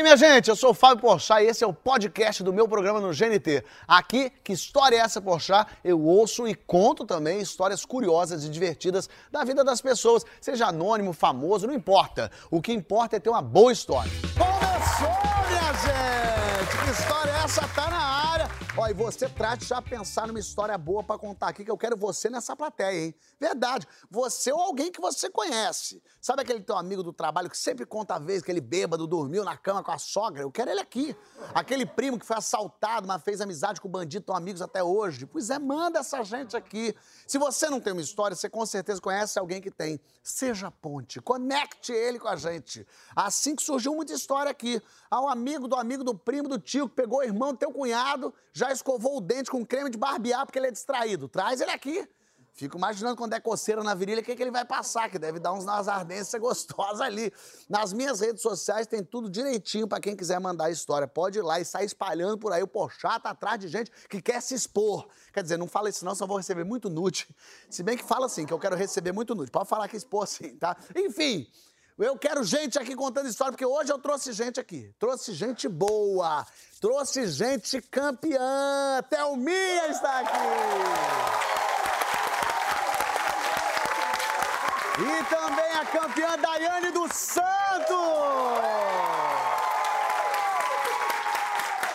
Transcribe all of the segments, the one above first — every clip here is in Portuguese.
aí, minha gente? Eu sou o Fábio Porchat e esse é o podcast do meu programa no GNT. Aqui, que história é essa, Porchat? Eu ouço e conto também histórias curiosas e divertidas da vida das pessoas, seja anônimo, famoso, não importa. O que importa é ter uma boa história. Começou, minha gente! Que história é essa? Tá na área. Ó, e você trate já pensar numa história boa pra contar aqui, que eu quero você nessa plateia, hein? Verdade. Você ou alguém que você conhece. Sabe aquele teu amigo do trabalho que sempre conta a vez que ele bêbado dormiu na cama com a sogra? Eu quero ele aqui. Aquele primo que foi assaltado, mas fez amizade com o bandido, estão amigos até hoje. Pois é, manda essa gente aqui. Se você não tem uma história, você com certeza conhece alguém que tem. Seja ponte, conecte ele com a gente. Assim que surgiu muita história aqui. Há um amigo do amigo do primo do tio que pegou o irmão do teu cunhado, já escovou o dente com creme de barbear porque ele é distraído. Traz ele aqui. Fico imaginando quando é coceira na virilha, o que, que ele vai passar, que deve dar uns nas ardências gostosas ali. Nas minhas redes sociais tem tudo direitinho para quem quiser mandar a história. Pode ir lá e sair espalhando por aí o Porchat tá atrás de gente que quer se expor. Quer dizer, não fala isso não, só vou receber muito nude. Se bem que fala assim, que eu quero receber muito nude. Pode falar que expor sim, tá? Enfim, eu quero gente aqui contando história, porque hoje eu trouxe gente aqui. Trouxe gente boa. Trouxe gente campeã. Thelminha está aqui. E também a campeã Daiane dos Santos!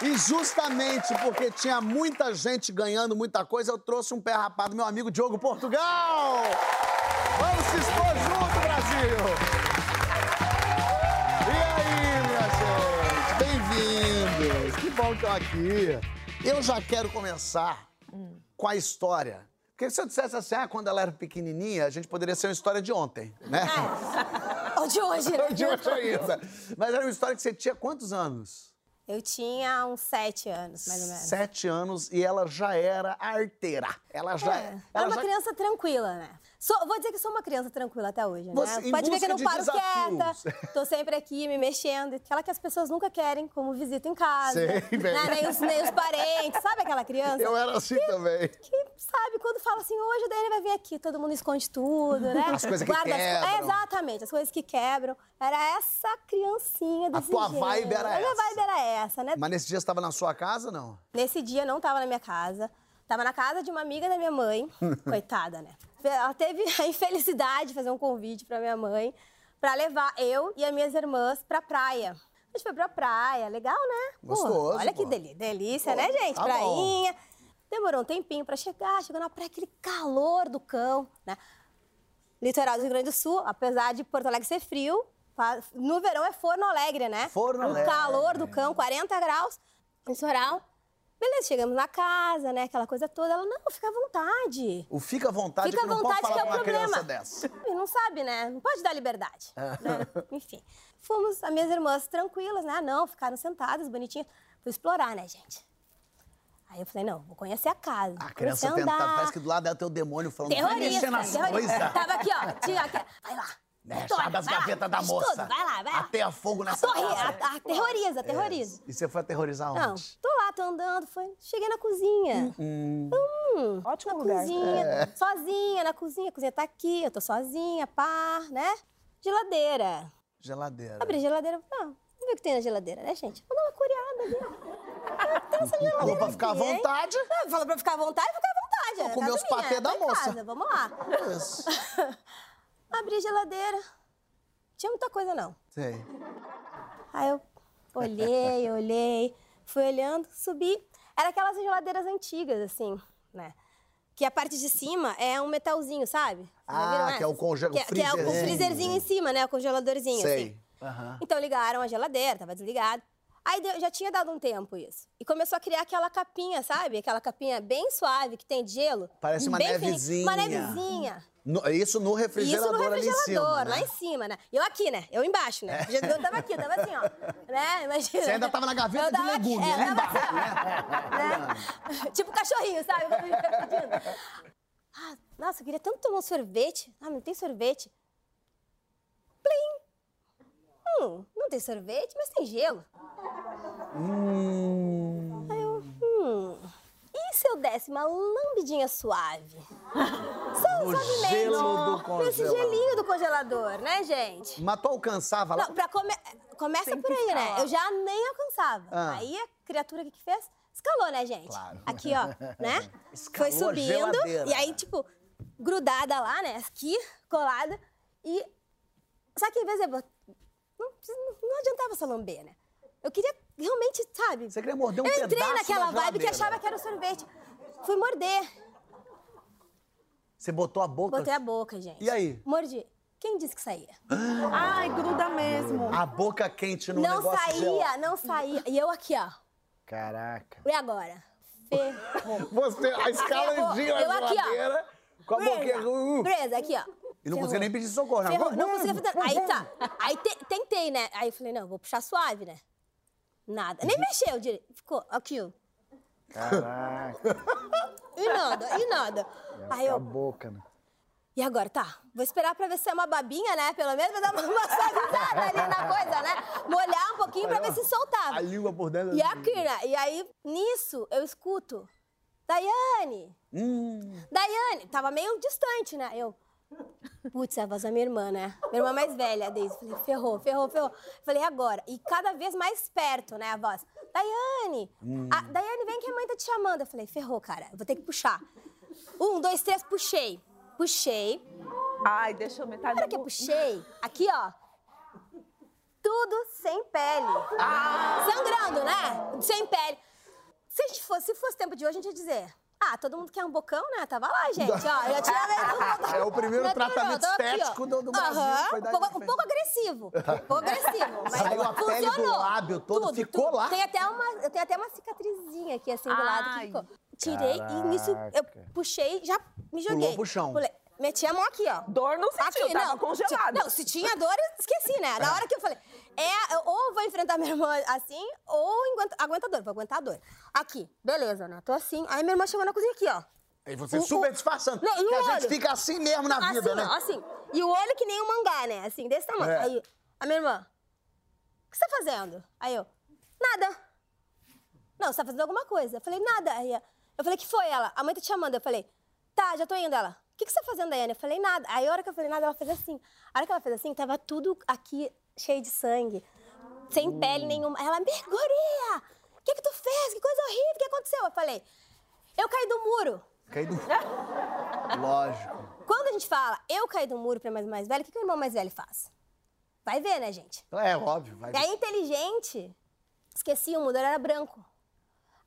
E justamente porque tinha muita gente ganhando muita coisa, eu trouxe um pé rapado, meu amigo Diogo Portugal! Vamos se expor junto, Brasil! Que bom que estão aqui! Eu já quero começar com a história porque se eu dissesse assim, ah, quando ela era pequenininha, a gente poderia ser uma história de ontem, né? É. Ou de hoje, né? Ou de hoje ainda. Mas era uma história que você tinha quantos anos? Eu tinha uns sete anos, mais ou menos. Sete anos e ela já era arteira. Ela já... É. Ela Era uma já... criança tranquila, né? Sou- vou dizer que sou uma criança tranquila até hoje, né? Você- Pode ver que eu não paro desafios. quieta, tô sempre aqui me mexendo. Aquela que as pessoas nunca querem como visita em casa. Sei, né? nem, os, nem os parentes, sabe aquela criança? Eu era assim também. Que sabe, quando fala assim, hoje o Dani vai vir aqui, todo mundo esconde tudo, né? As coisas que quebram. É, exatamente, as coisas que quebram. Era essa criancinha desse tua jeito. vibe era A minha essa. vibe era essa, né? Mas nesse dia você estava na sua casa, não? Nesse dia não tava na minha casa. Tava na casa de uma amiga da minha mãe. Coitada, né? Ela teve a infelicidade de fazer um convite pra minha mãe pra levar eu e as minhas irmãs pra praia. A gente foi pra praia, legal, né? Pô, Gostoso, olha que pô. deli- delícia, Pô, né, gente? tá bom. Prainha. Demorou um tempinho pra chegar, chegou na praia, aquele calor do cão, né? Litoral do Rio Grande do Sul, apesar de Porto Alegre ser frio, no verão é Forno Alegre, né? Forno O Alegre. calor do cão, 40 graus, litoral. Beleza, chegamos na casa, né? Aquela coisa toda. Ela, não, fica à vontade. O fica à vontade Fica à não vontade que é o problema. dessa. Não sabe, né? Não pode dar liberdade. É. né? Enfim. Fomos, as minhas irmãs tranquilas, né? Não, ficaram sentadas, bonitinhas. Fui explorar, né, gente? Aí eu falei, não, vou conhecer a casa. A criança andar. parece que do lado dela tem o demônio falando, vai mexer nas coisas. Tava aqui, ó. Tinha aqui. Vai lá. Mexe, Toma, abre as vai lá, gavetas da moça. tudo, Vai lá, vai lá. Ateia fogo nessa Atorre- casa. a- a- Aterroriza, aterroriza. E você foi aterrorizar onde? Não, tô tô andando, foi. Cheguei na cozinha. Hum, Ótimo na lugar. cozinha, É. sozinha na cozinha. A cozinha tá aqui, eu tô sozinha, pá, né? Geladeira. Geladeira. Abri a geladeira, ah, vamos ver o que tem na geladeira, né, gente? Vou dar uma coreada ali. Tem essa geladeira Falou pra ficar à hein? vontade. Ah, Falou pra ficar à vontade, ficar à vontade. Vou é comer casa os patê tô da moça. casa, Vamos lá. Isso. Abri a geladeira. Tinha muita coisa, não. Sei. Aí eu olhei, olhei, fui olhando, subi. Era aquelas geladeiras antigas, assim, né? Que a parte de cima é um metalzinho, sabe? Ah, que é o essas? conge- o que, é- que é o freezerzinho. em cima, né? O congeladorzinho, Sei. assim. Aham. Então ligaram a geladeira, tava desligado. Aí já tinha dado um tempo isso. E começou a criar aquela capinha, sabe? Aquela capinha bem suave, que tem de gelo. Parece uma bem fininha. nevezinha. Uma nevezinha. No- isso no E isso refrigerador, no refrigerador, ali em cima, lá né? em cima, né? Eu aqui, né? Eu embaixo, né? O refrigerador tava aqui, eu tava assim, ó. Né? Imagina. Você ainda tava na gaveta Eu de tava aqui, legume, é, eu embaixo, assim, ó, né? Tipo cachorrinho, sabe? Quando ele fica pedindo. Ah, nossa, eu queria tanto tomar um sorvete. Ah, não tem sorvete. Hum, não tem sorvete, mas tem gelo. Hum. Aí eu, hum, e se eu desse uma lambidinha suave? Só, No suavemente. gelo do Nesse congelador. gelinho do congelador, né, gente? Mas tu alcançava lá? Não, pra come... Começa Tem por aí, né? lá. Eu já nem alcançava. Ah. Aí a criatura que fez? Escalou, né, gente? Claro. Aqui, ó, né? Escalou Foi subindo. E aí, tipo, grudada lá, né? Aqui, colada. E. Só que em vez de. Eu Não, não adiantava só lamber, né? Eu queria realmente, sabe? Você queria morder um Eu entrei pedaço naquela vibe que geladeira. achava que era o sorvete. Fui morder. Você botou a boca. Botei a boca, gente. E aí? Mordi. Quem disse que saía? Ai, gruda mesmo. A boca quente no não negócio saía, gelado. não saía. E eu aqui, ó. Caraca. E agora? Ferrou. Você, a escaladinha Eu na aqui, ó. geladeira, com a boquinha... Presa, aqui, ó. E não conseguia nem pedir socorro. não. Ferrou, não conseguia fazer. Aí tá. Aí te- tentei, né? Aí eu falei, não, vou puxar suave, né? Nada. Nem mexeu direito. Ficou aqui, ó. Caraca. E nada, e nada. Aí a eu, boca, né? e agora? Tá, vou esperar pra ver se é uma babinha, né? Pelo menos dar uma, suavizada ali na coisa, né? Molhar um pouquinho pra ver se soltava. A língua por dentro. E aqui, né? E aí, nisso, eu escuto. Daiane! Hum, Daiane! Tava meio distante, né? Eu. Putz, é a voz da minha irmã, né? Minha irmã mais velha, a Deise. Falei, ferrou, ferrou, ferrou. Falei, "E agora? E cada vez mais perto, né, a voz. Daiane! A, Daiane, vem que a mãe tá te chamando. Eu falei, ferrou, cara, eu vou ter que puxar. Um, dois, três, puxei. Puxei. Ai, deixa eu metade Na hora da que eu puxei, aqui, ó. Tudo sem pele. Sangrando, né? Sem pele. Se, a gente fosse, se fosse tempo de hoje, a gente ia dizer. Ah, todo mundo quer um bocão, né? Tava lá, gente. Ó, já tinha É o primeiro tratamento tô aqui, ó. estético do- do Brasil, dar um, pouco, um pouco agressivo. Um pouco agressivo. Mas Saiu a pele do lábio todo, Tudo, ficou tudo. lá? Tem até uma, eu tenho até uma cicatrizinha aqui, assim, do lado que Ai. ficou. Tirei e nisso eu Caraca. puxei já me joguei. Pulou pro chão. Pulei. Meti a mão aqui, ó. Dor não sentiu, tava congelada. ti- Não, se tinha dor, eu esqueci, né? Na hora que eu falei, é, ou vou enfrentar minha irmã assim, ou aguenta, aguenta a dor, vou aguentar a dor. Aqui, beleza, né? Tô assim. Aí minha irmã chegou na cozinha aqui, ó. E você O- super o- disfarçando. Não, e Porque o a gente olho? fica assim mesmo na vida, assim, né? ó, assim. E o olho que nem um mangá, né? Assim, desse tamanho. É. Aí, a minha irmã, o que você tá fazendo? Aí eu, nada. Não, você tá fazendo alguma coisa. Eu falei, nada. Aí eu falei, que foi ela? A mãe tá te chamando. Eu falei, tá, já tô indo. Ela, o que, que você tá fazendo, Daiane? Eu falei, nada. Aí a hora que eu falei nada, ela fez assim. A hora que ela fez assim, tava tudo aqui cheio de sangue. Sem Hum. pele nenhuma. Ela, Merguria! O que que tu fez? Que coisa horrível, o que aconteceu? Eu falei, eu caí do muro. Caí do... Lógico. Quando a gente fala, eu caí do muro pra mais mais velho, o que, que o irmão mais velho faz? Vai ver, né, gente? É, óbvio. Vai E aí, inteligente, esqueci, o muro era branco.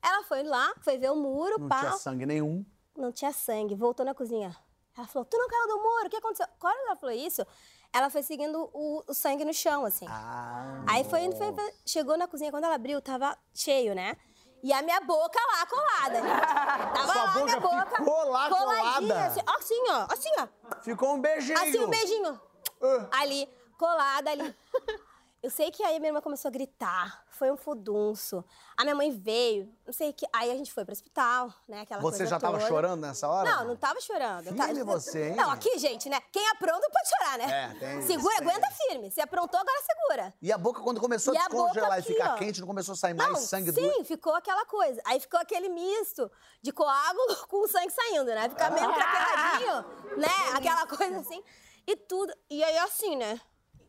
Ela foi lá, foi ver o muro, Não pá. tinha sangue nenhum. Não tinha sangue, voltou na cozinha. Ela falou, tu não caiu do muro, o que aconteceu? Quando ela falou isso, ela foi seguindo o, o sangue no chão, assim. Ah, Aí foi, indo, foi, chegou na cozinha, quando ela abriu, tava cheio, né? E a minha boca lá colada, gente. Tava Sua lá, boca minha boca. ficou lá coladinha, colada. Assim, assim, ó, assim, ó. ficou um beijinho. Assim, um beijinho. Ah. Ali, colada ali. Eu sei que aí a minha irmã começou a gritar. Foi um fudunço. A minha mãe veio, não sei o que. Aí a gente foi pro hospital, né? Aquela Você já tava toda. chorando nessa hora? Não, não tava chorando. Firme tava- você, hein? Não, aqui, gente, né? Quem apronta pode chorar, né? É, tem isso, Segura, tem aguenta isso. firme. Se aprontou, agora segura. E a boca, quando começou E a descongelar e aqui, ficar ó. quente, não começou a sair mais Não, sangue sim, do... ficou aquela coisa. Aí ficou aquele misto de coágulo com o sangue saindo, né? Ficar meio craqueladinho, né? Aquela coisa assim. E tudo. E aí, assim, né?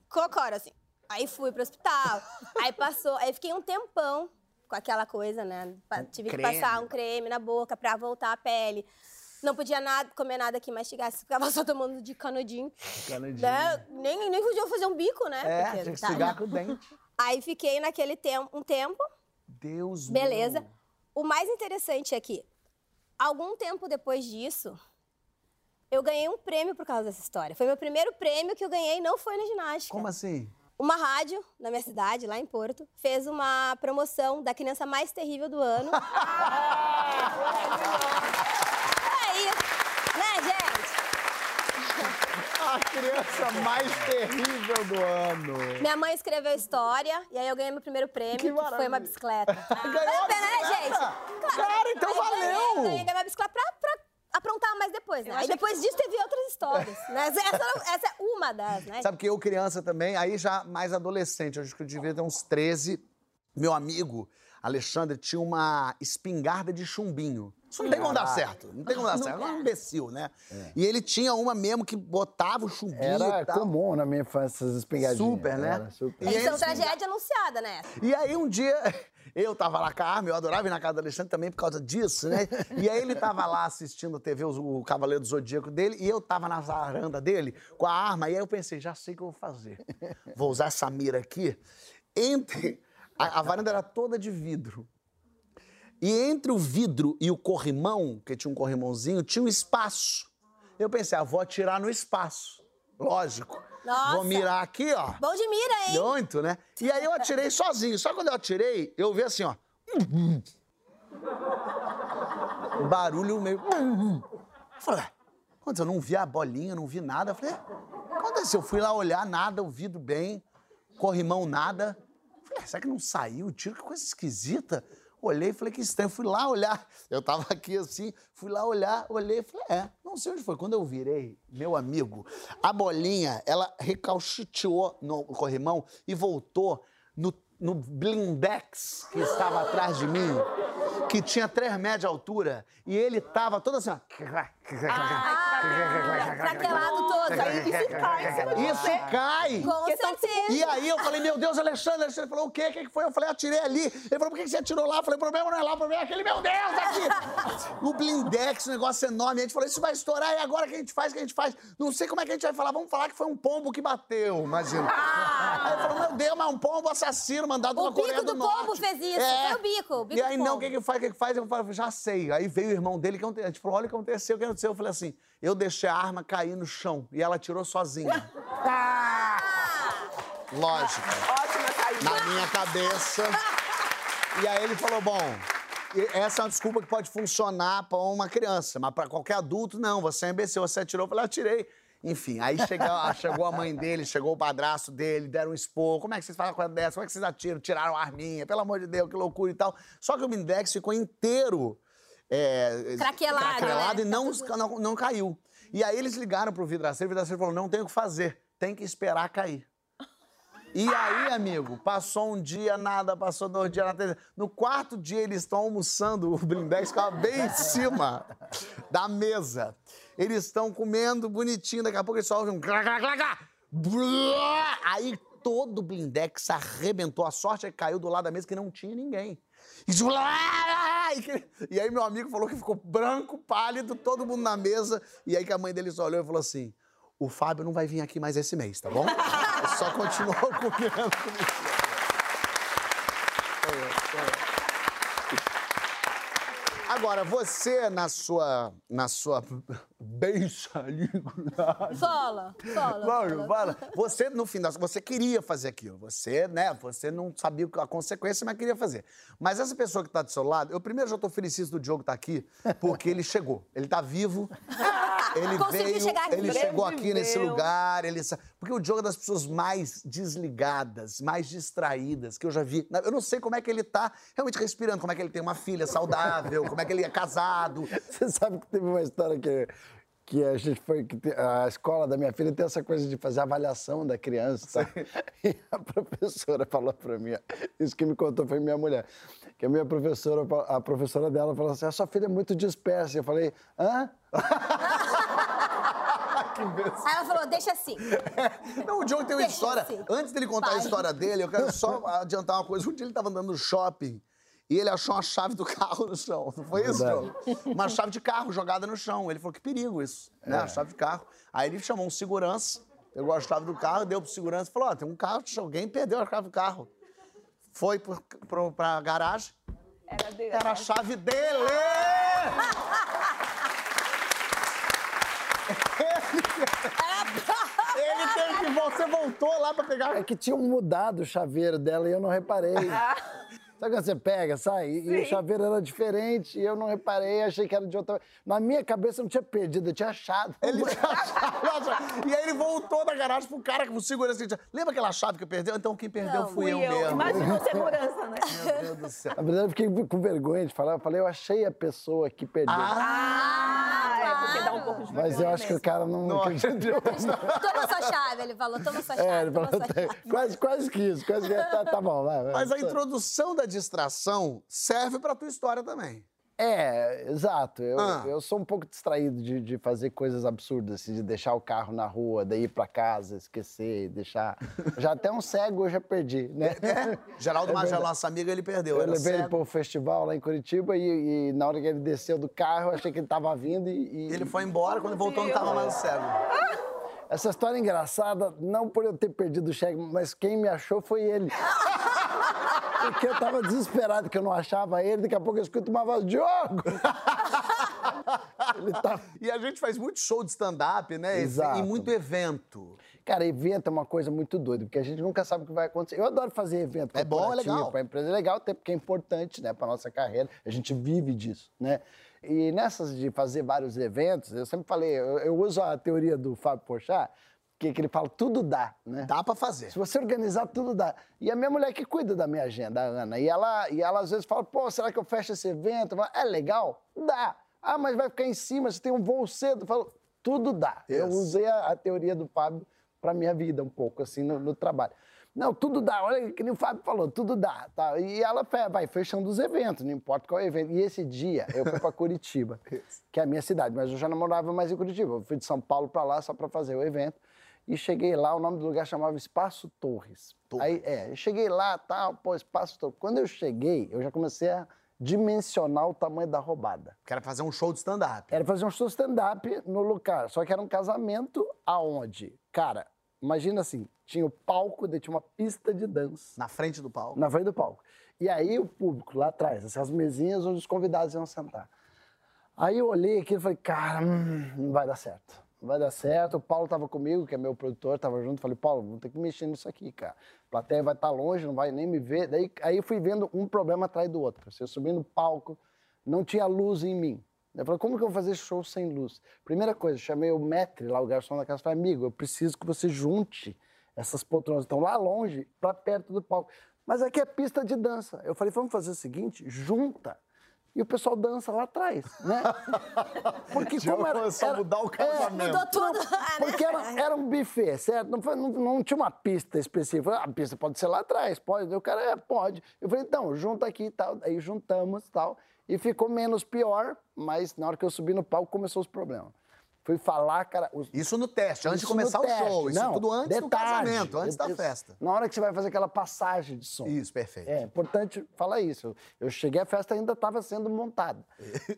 Cocora, assim. Aí fui pro hospital. aí passou. Aí fiquei um tempão com aquela coisa, né? Pa- Tive creme. que passar um creme na boca pra voltar a pele. Não podia nada, comer nada que mastigasse. Ficava só tomando de canudinho. Canudinho. Né? Nem, nem podia fazer um bico, né? É, Porque tinha que tá- com o dente. Aí fiquei naquele tempo, um tempo. Deus Beleza. meu. O mais interessante é que, algum tempo depois disso, eu ganhei um prêmio por causa dessa história. Foi meu primeiro prêmio que eu ganhei, não foi na ginástica. Como assim? Uma rádio, na minha cidade, lá em Porto, fez uma promoção da criança mais terrível do ano. é isso, né, gente? A criança mais terrível do ano. Minha mãe escreveu história e aí eu ganhei meu primeiro prêmio, Que que, foi uma bicicleta. Ganhou Valeu a pena, né, bicicleta? gente? Cara, então Aí eu ganhei, valeu. Ganhei, ganhei minha bicicleta pra, pra aprontar mais depois, né? Aí depois disso teve outras histórias, né? Essa, essa é uma das, né? Sabe que eu, criança também, aí já mais adolescente, eu acho que eu devia ter uns 13. Meu amigo, Alexandre, tinha uma espingarda de chumbinho. Isso não tem como dar certo. Não tem como dar certo. É um imbecil, né? E ele tinha uma mesmo que botava o chumbinho Era e tal. comum na minha infância essas espingadinhas. Super, né? Era super. E Eles são eles- tragédia anunciada, né? E aí um dia eu tava lá com a arma, eu adorava ir na casa do Alexandre também por causa disso, né? E aí ele tava lá assistindo a TV, o, Cavaleiro do Zodíaco dele, e eu tava na varanda dele com a arma, e aí eu pensei, já sei o que eu vou fazer. Vou usar essa mira aqui. Entre. A, a varanda era toda de vidro. E entre o vidro e o corrimão, que tinha um corrimãozinho, tinha um espaço. Eu pensei, ah, vou atirar no espaço. Lógico. Nossa. Vou mirar aqui, ó. Bom de mira, hein? Muito, né? E aí eu atirei sozinho. Só quando eu atirei, eu vi assim, ó. Um barulho meio. Eu falei, ué, aconteceu? Eu não vi a bolinha, não vi nada. Eu falei, "É, aconteceu? Eu fui lá olhar, nada, o vidro bem, corrimão, nada. Eu Falei, "É, será que não saiu o tiro? Que coisa esquisita. Olhei e falei, que estranho. Fui lá olhar. Eu tava aqui assim, fui lá olhar, olhei e falei, é, não sei onde foi. Quando eu virei, meu amigo, a bolinha, ela recalchuteou no corrimão e voltou no, no blindex que estava atrás de mim, que tinha 3 metros de altura, e ele tava todo assim, ó. Craquelado todo. Isso aí, isso cai em cima de Isso você. cai! Com certeza. E aí eu falei, meu Deus, Alexandre, Alexandre falou, o quê? O que foi? Eu falei, atirei ali. Ele falou, por que você atirou lá? Eu falei, o problema não é lá, o problema é aquele, meu Deus, aqui! o blindex, um negócio enorme. A gente falou, isso vai estourar, e agora o que a gente faz? O que a gente faz? Não sei como é que a gente vai falar, vamos falar que foi um pombo que bateu, imagina. Aí ele falou, meu Deus, mas um pombo assassino mandado O pela Coreia bico do do Norte. pombo fez isso, foi o bico, o bico E aí, do não, o que que faz, o que que faz? Eu falei, já sei. Aí veio o irmão dele, que a gente falou, olha o que aconteceu, o que aconteceu. Eu falei assim, eu deixei a arma cair no chão e ela tirou sozinha. Lógico, Ótima saída. na minha cabeça. E aí ele falou, bom, essa é uma desculpa que pode funcionar pra uma criança, mas pra qualquer adulto, não, você é imbecil, você atirou. Eu falei, atirei. Enfim, aí chegou, chegou a mãe dele, chegou o padrasto dele, deram um expor. Como é que vocês fazem uma coisa dessa? Como é que vocês atiram? Tiraram a arminha, pelo amor de Deus, que loucura e tal. Só que o Blindex ficou inteiro. É, Craquelado, craquelado né? e não, Tá tudo- não, não caiu. E aí eles ligaram pro vidraceiro, o vidraceiro falou: não tem o que fazer, tem que esperar cair. E aí, amigo, passou um dia, nada, passou dois dias, nada. No quarto dia, eles estão almoçando, o blindex ficava bem em cima da mesa. Eles estão comendo bonitinho, daqui a pouco eles só ouvem um... Aí todo o blindex arrebentou. A sorte é que caiu do lado da mesa que não tinha ninguém. E, E aí meu amigo falou que ficou branco, pálido, todo mundo na mesa. E aí que a mãe dele só olhou e falou assim, o Fábio não vai vir aqui mais esse mês, tá bom? Só continuou comendo. Agora, você, na sua, na sua beiçalígula... Fala, fala. Fala, fala. Você, no fim das você queria fazer aquilo. Você, né, você não sabia a consequência, mas queria fazer. Mas essa pessoa que tá do seu lado, eu primeiro já tô felicíssimo do Diogo estar aqui, porque ele chegou. Ele tá vivo. Ele Conseguiu veio, chegar aqui. ele chegou aqui nesse lugar, ele porque o Diogo é das pessoas mais desligadas, mais distraídas que eu já vi. Eu não sei como é que ele tá realmente respirando, como é que ele tem uma filha saudável, como é que ele é casado. Você sabe que teve uma história que, que a gente foi. Que te- a escola da minha filha tem essa coisa de fazer avaliação da criança. Tá? E a professora falou pra mim, isso que me contou foi minha mulher, que a minha professora, a professora dela falou assim: a sua filha é muito dispersa. Eu falei, hã? Aí ela falou, deixa assim. Não, o Diogo tem uma Deixa história. assim. Antes dele contar a história dele, eu quero só adiantar uma coisa. Um dia ele tava andando no shopping e ele achou uma chave do carro no chão. Não foi isso. Diogo? Uma chave de carro jogada no chão. Ele falou, que perigo isso, né? A chave de carro. Aí ele chamou um segurança, pegou a chave do carro, deu pro segurança e falou, ó, tem um carro, alguém perdeu a chave do carro. Foi pro, pro, pra garagem, Era dele. era a chave dele! Ele teve que... Você voltou lá pra pegar... É que tinham mudado o chaveiro dela e eu não reparei. Sabe quando você pega, sai? E, e o Sim. chaveiro era diferente e eu não reparei, achei que era de outra. Na minha cabeça eu não tinha perdido, eu tinha achado. Ele tinha achado. E aí ele voltou da garagem pro cara que o segurança. disse, Lembra aquela chave que perdeu? Então quem perdeu Não, fui, Fui eu, eu. mesmo. Imagina a segurança, né? Meu Deus do céu. Na verdade, eu fiquei com vergonha de falar. Eu falei, eu achei a pessoa que perdeu. Ah, é porque dá um pouco de Mas eu acho que o mesmo. cara não, não acreditou. Toma sua chave, ele falou, toma sua chave, É, ele toma falou, sua chave. quase, quase que isso, quase que tá, tá bom, vai, vai. Mas a introdução da distração serve pra tua história também. É, exato. Eu, Ah. eu sou um pouco distraído de, de fazer coisas absurdas, assim, de deixar o carro na rua, daí ir pra casa, esquecer, deixar. Já até um cego eu já perdi, né? Geraldo É Magela, nosso amigo, ele perdeu. Eu levei ele pro festival lá em Curitiba e, e na hora que ele desceu do carro, eu achei que ele tava vindo e. e- Ele foi embora, quando voltou não tava mais cego. Essa história é engraçada, não por eu ter perdido o cheque, mas quem me achou foi ele. Porque eu tava desesperado que eu não achava ele, daqui a pouco eu escuto uma voz, Diogo! tá... E a gente faz muito show de stand-up, né? Exato. E muito evento. Cara, evento é uma coisa muito doida, porque a gente nunca sabe o que vai acontecer. Eu adoro fazer evento É bom, é legal. Pra empresa é legal, até porque é importante, né, pra nossa carreira. A gente vive disso, né? E nessas de fazer vários eventos, eu sempre falei, eu, eu uso a teoria do Fábio Porchat, que, que ele fala, tudo dá, né? Dá pra fazer. Se você organizar, tudo dá. E a minha mulher que cuida da minha agenda, a Ana, e ela, e ela às vezes fala, pô, será que eu fecho esse evento? Falo, É legal? Dá. Ah, mas vai ficar em cima, você tem um voo cedo. Eu falo, tudo dá. Eu usei a, a teoria do Fábio pra minha vida um pouco, assim, no, no trabalho. Não, tudo dá. Olha que nem o Fábio falou, tudo dá. Tá? E ela vai fechando os eventos, não importa qual o evento. E esse dia eu fui pra Curitiba, que é a minha cidade, mas eu já não morava mais em Curitiba. Eu fui de São Paulo pra lá só pra fazer o evento. E cheguei lá, o nome do lugar chamava Espaço Torres. Aí, é, eu cheguei lá, tal, pô, Espaço Torres. Quando eu cheguei, eu já comecei a dimensionar o tamanho da roubada. Quero fazer um show de stand-up. Era fazer um show stand-up no lugar, só que era um casamento aonde? Cara, imagina assim, tinha o palco, tinha uma pista de dança Na frente do palco. na frente do palco. E aí o público lá atrás, essas mesinhas onde os convidados iam sentar. Aí eu olhei aquilo e falei, cara, hum, não vai dar certo. Vai dar certo. O Paulo estava comigo, que é meu produtor, estava junto. Falei, Paulo, vamos ter que mexer nisso aqui, cara. A plateia vai estar longe, não vai nem me ver. Daí, aí fui vendo um problema atrás do outro. Você subindo no palco, não tinha luz em mim. Eu falei, como que eu vou fazer show sem luz? Primeira coisa, chamei o Metre, lá o garçom da casa, falei, amigo, eu preciso que você junte essas poltronas estão lá longe para perto do palco. Mas aqui é pista de dança. Eu falei, vamos fazer o seguinte, junta. E o pessoal dança lá atrás, né? Porque como era... só era- mudar o é, casamento. Mudou tudo. Ah, né? porque era, era um buffet, certo? Não, foi- não- não tinha uma pista específica. A pista pode ser lá atrás, pode. O cara, é, pode. Eu falei, então, junta aqui e tal. Aí juntamos e tal. E ficou menos pior, mas na hora que eu subi no palco, começou os problemas. Fui falar, cara... os- Isso no teste, antes de isso começar no o show. teste. Isso Não, tudo antes de do casamento, antes da Isso. festa. Na hora que você vai fazer aquela passagem de som. Isso, perfeito. É importante falar isso. Eu cheguei, a festa ainda estava sendo montada.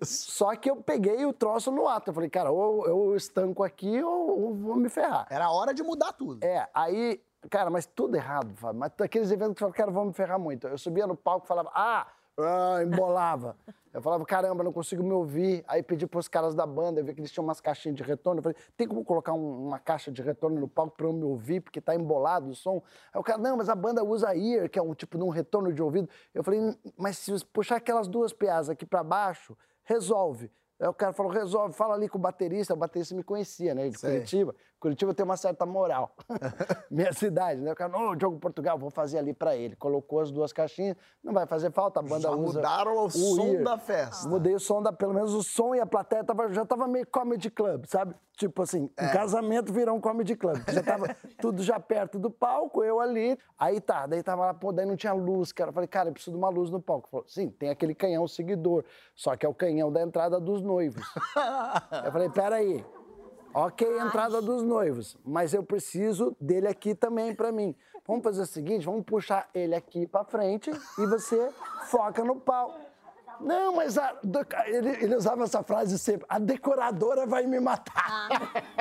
Só que eu peguei o troço no ato. Eu falei, cara, ou eu estanco aqui ou, ou vou me ferrar. Era hora de mudar tudo. É, aí, cara, mas tudo errado, Fábio. Mas aqueles eventos que eu falava, cara, vão me ferrar muito. Eu subia no palco e falava, ah, ah, embolava. Eu falava, caramba, não consigo me ouvir. Aí pedi pros caras da banda, eu vi que eles tinham umas caixinhas de retorno. Eu falei, tem como colocar um- uma caixa de retorno no palco pra eu me ouvir, porque tá embolado o som? Aí o cara, não, mas a banda usa ear, que é um tipo de um retorno de ouvido. Eu falei, mas se puxar aquelas duas piadas aqui pra baixo, resolve. Aí o cara falou, resolve, fala ali com o baterista. O baterista me conhecia, né, de Sei. Curitiba. Curitiba tem uma certa moral. Minha cidade, né? O cara, não, Diogo Portugal, vou fazer ali pra ele. Colocou as duas caixinhas, não vai fazer falta, a banda Já usa mudaram o som ear. da festa. Mudei o som da, pelo menos o som e a plateia tava, já tava meio comedy club, sabe? Tipo assim, É. um casamento virou um comedy club. Já tava tudo já perto do palco, eu ali. Aí tá, daí tava lá, pô, daí não tinha luz, cara. Eu falei, cara, eu preciso de uma luz no palco. Falou, sim, tem aquele canhão seguidor, só que é o canhão da entrada dos noivos. eu falei, peraí. Ok, entrada dos noivos, mas eu preciso dele aqui também pra mim. Vamos fazer o seguinte, vamos puxar ele aqui pra frente e você foca no pau. Não, mas a- ele, ele usava essa frase sempre, a decoradora vai me matar.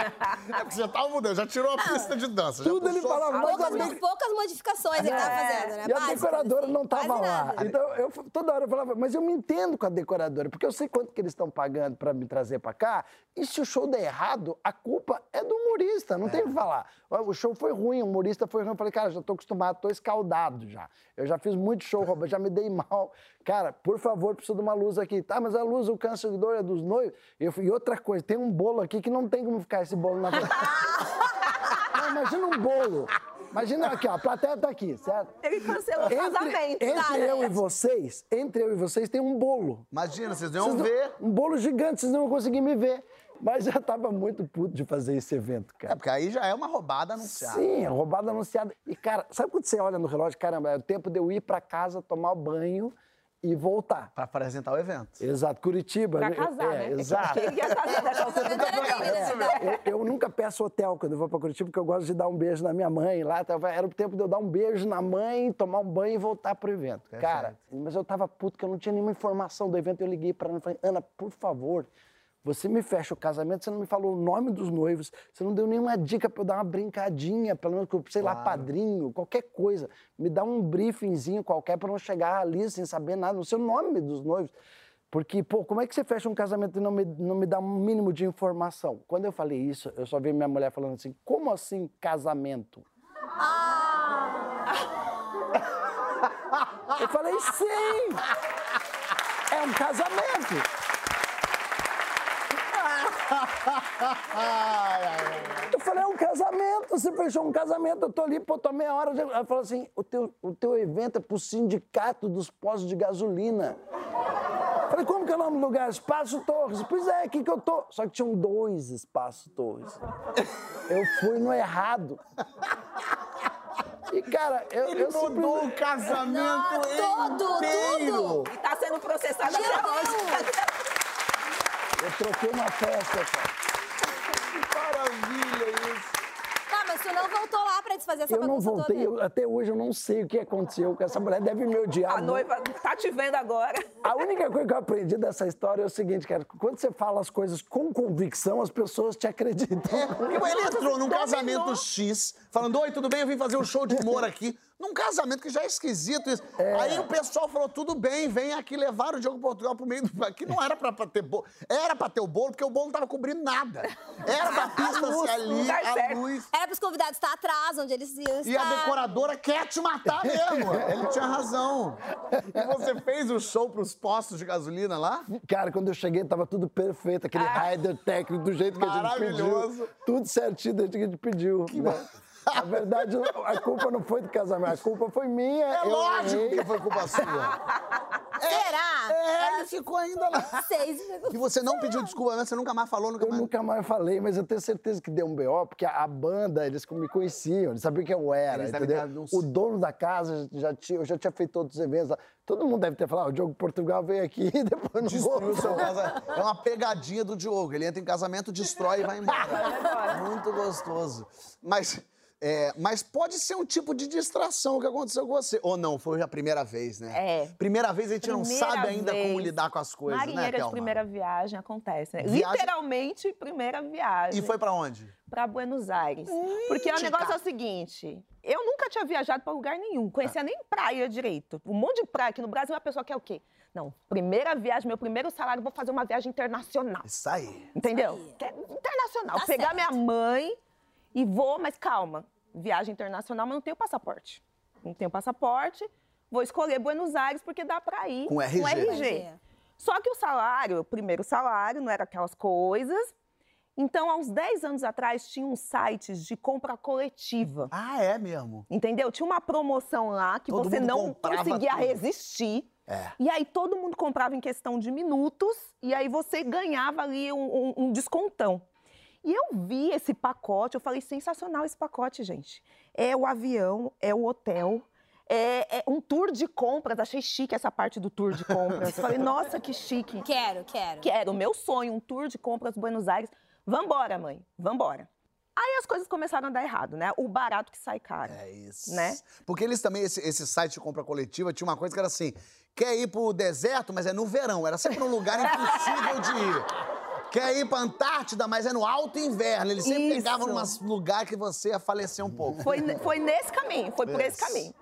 É porque você tava mudando, já tirou a pista de dança. já Tudo ele falava, mas Poucas, poucas modificações ele tava fazendo, né? E a decoradora assim. não tava lá. Então, eu, toda hora eu falava, mas eu me entendo com a decoradora, porque eu sei quanto que eles estão pagando pra me trazer pra cá. E se o show der errado, a culpa é do humorista, não tem o que falar. O show foi ruim, o humorista foi ruim. Eu falei, cara, já tô acostumado, tô escaldado já. Eu já fiz muito show, Roberto, já me dei mal. Cara, por favor, preciso de uma luz aqui. Tá, mas a luz, o cancelador é dos noivos. Eu, e outra coisa, tem um bolo aqui que não tem como ficar esse bolo na frente. Não, imagina um bolo. Imagina aqui, ó, a plateia tá aqui, certo? Ele cancelou o casamento. Entre tá, eu né? e vocês, entre eu e vocês tem um bolo. Imagina, vocês Vocês iam não- ver. Um bolo gigante, vocês não vão conseguir me ver. Mas eu tava muito puto de fazer esse evento, É, cara. porque aí já é uma roubada anunciada. Sim, roubada anunciada. E, cara, sabe quando você olha no relógio? Caramba, é o tempo de eu ir pra casa, tomar banho e voltar. Pra apresentar o evento. Exato, Curitiba. Pra eu- casar, é, né? Exato. Quem ia casar nessa altura do programa? É, eu, eu nunca peço hotel quando eu vou pra Curitiba, porque eu gosto de dar um beijo na minha mãe lá. tava- Era o tempo de eu dar um beijo na mãe, tomar um banho e voltar pro evento. Cara, mas eu tava puto que eu não tinha nenhuma informação do evento. Eu liguei pra Ana e falei, Ana, por favor, você me fecha o casamento, você não me falou o nome dos noivos, você não deu nenhuma dica pra eu dar uma brincadinha, pelo menos, sei lá, padrinho, qualquer coisa. Me dá um briefingzinho qualquer pra eu não chegar ali sem saber nada, não sei o nome dos noivos. Porque, pô, como é que você fecha um casamento e não me, não me dá um mínimo de informação? Quando eu falei isso, eu só vi minha mulher falando assim: como assim casamento? Eu falei: sim! É um casamento! Eu falei, é um casamento, você fechou um casamento, eu tô ali, pô, tô meia hora. Ela falou assim, o teu, o teu evento é pro sindicato dos postos de gasolina. Eu Falei, como que é o nome do lugar? Espaço Torres. Pois é, aqui que eu tô. Só que tinham dois Espaço Torres. Eu fui no errado. E, cara, eu, Ele eu mudou o casamento Tudo, inteiro. tudo. E tá sendo processado até hoje. Eu troquei uma festa, cara. Que maravilha isso. Tá, mas tu não voltou lá pra desfazer essa Eu não bagunça voltei, toda? eu- até hoje eu não sei o que aconteceu com essa mulher. Deve me odiar. A noiva tá te vendo agora. A única coisa que eu aprendi dessa história é o seguinte, cara. Quando você fala as coisas com convicção, as pessoas te acreditam. Porque ele entrou num casamento X, falando: Oi, tudo bem? Eu vim fazer um show de humor aqui. Num casamento que já é esquisito isso. Aí o pessoal falou: tudo bem, vem aqui levar o Diogo Portugal pro meio do. Aqui não era pra, pra ter bolo. Era pra ter o bolo, porque o bolo não tava cobrindo nada. Era pra pista luz, ser ali, a certo. luz. Era pros convidados estar atrás, onde eles iam estar. E a decoradora quer te matar mesmo. Ele tinha razão. E você fez o show pros postos de gasolina lá? Cara, quando eu cheguei, tava tudo perfeito. Aquele rider técnico, do jeito que a gente Maravilhoso. pediu. Tudo certinho, do jeito que a gente pediu. né? Na verdade, a culpa não foi do casamento, a culpa foi minha. É eu lógico errei. que foi culpa sua. Será? É, ele ficou ainda lá. Seis E você não pediu desculpa, né? Você nunca mais falou, nunca Eu mais. nunca mais falei, mas eu tenho certeza que deu um BO, porque a, a banda, eles me conheciam, eles sabiam quem eu era, Eles entendeu? O dono da casa já tinha, eu já tinha feito outros eventos lá. Todo mundo deve ter falado, ah, o Diogo Portugal veio aqui e depois não Destruiu o seu voltou. casamento. É uma pegadinha do Diogo. Ele entra em casamento, destrói e vai embora. Muito gostoso. Mas, é, mas pode ser um tipo de distração que aconteceu com você. Ou não, foi a primeira vez, né? É. Primeira vez a gente não Primeira sabe ainda como vez. lidar com as coisas, né, Marinheira de Thelma? primeira viagem acontece, né? Viagem- Literalmente, primeira viagem. E foi pra onde? Pra Buenos Aires. Porque o negócio é o seguinte: eu nunca tinha viajado pra lugar nenhum, conhecia nem praia direito. Um monte de praia aqui no Brasil, a pessoa quer o quê? Não, primeira viagem, meu primeiro salário, vou fazer uma viagem internacional. Isso aí. Entendeu? Isso aí. Quer internacional. Tá Pegar certo. minha mãe e vou, mas calma. Viagem internacional, mas não tenho passaporte. Não tenho passaporte. Vou escolher Buenos Aires porque dá pra ir Com RG. Com RG. Só que o salário, o primeiro salário, não era aquelas coisas. Então, há uns 10 anos atrás, tinha uns sites de compra coletiva. Ah, é mesmo? Entendeu? Tinha uma promoção lá que Todo você não conseguia tudo. resistir. É. E aí todo mundo comprava em questão de minutos e aí você ganhava ali um, um- um descontão. E eu vi esse pacote, eu falei, sensacional esse pacote, gente. É o avião, é o hotel, é, é um tour de compras. Achei chique essa parte do tour de compras. falei, nossa, que chique. Quero, quero. Que era o meu sonho, um tour de compras Buenos Aires. Vambora, mãe, vambora. Aí as coisas começaram a dar errado, né? O barato que sai caro. É isso. Né? Porque eles também, esse, esse site de compra coletiva, tinha uma coisa que era assim: quer ir pro deserto, mas é no verão. Era sempre um lugar impossível de ir. Quer ir pra Antártida, mas é no alto inverno. Eles sempre Isso. pegavam num lugar que você ia falecer um pouco. Foi, foi nesse caminho, foi por esse caminho.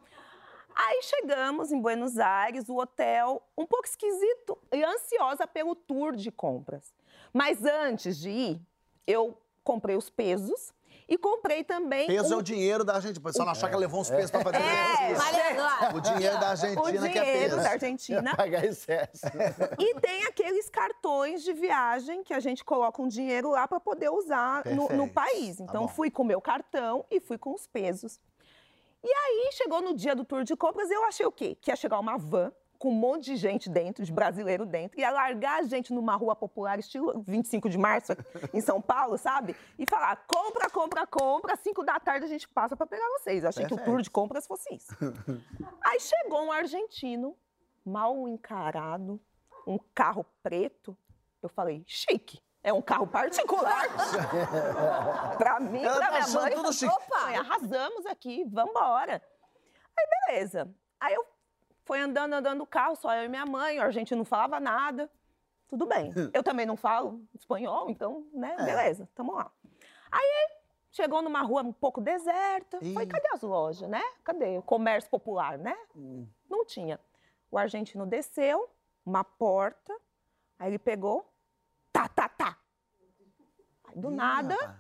Aí chegamos em Buenos Aires, o hotel um pouco esquisito e ansiosa pelo tour de compras. Mas antes de ir, eu comprei os pesos e comprei também Peso é um- o dinheiro da Argentina. O pessoal não achar que levou uns pesos pra fazer É, lá. O dinheiro da o Argentina que é dinheiro peso. da Argentina. Pagar excesso. E tem aqueles cartões de viagem que a gente coloca um dinheiro lá para poder usar no, no país. Tá Então, bom. fui com o meu cartão e fui com os pesos. E aí, chegou no dia do tour de compras, eu achei o quê? Que ia chegar uma van com um monte de gente dentro, de brasileiro dentro, ia largar a gente numa rua popular, estilo 25 de março, em São Paulo, sabe? E falar, compra, compra, compra, 5 da tarde a gente passa para pegar vocês. Eu achei que o tour Perfeito. de compras fosse isso. Aí chegou um argentino, mal encarado, um carro preto. Eu falei, chique. É um carro particular. pra mim, Ela pra tá minha mãe. tudo chique. Opa, arrasamos aqui, vambora. Aí, beleza. Aí eu fui andando, andando no carro, só eu e minha mãe, a gente não falava nada. Tudo bem. Eu também não falo espanhol, então, né, É. beleza, tamo lá. Aí chegou numa rua um pouco deserta. Ih. Falei, cadê as lojas, né? Cadê o comércio popular, né? Hum. Não tinha. O argentino desceu, uma porta, aí ele pegou, tá, tá, tá. Aí, do Ih, nada,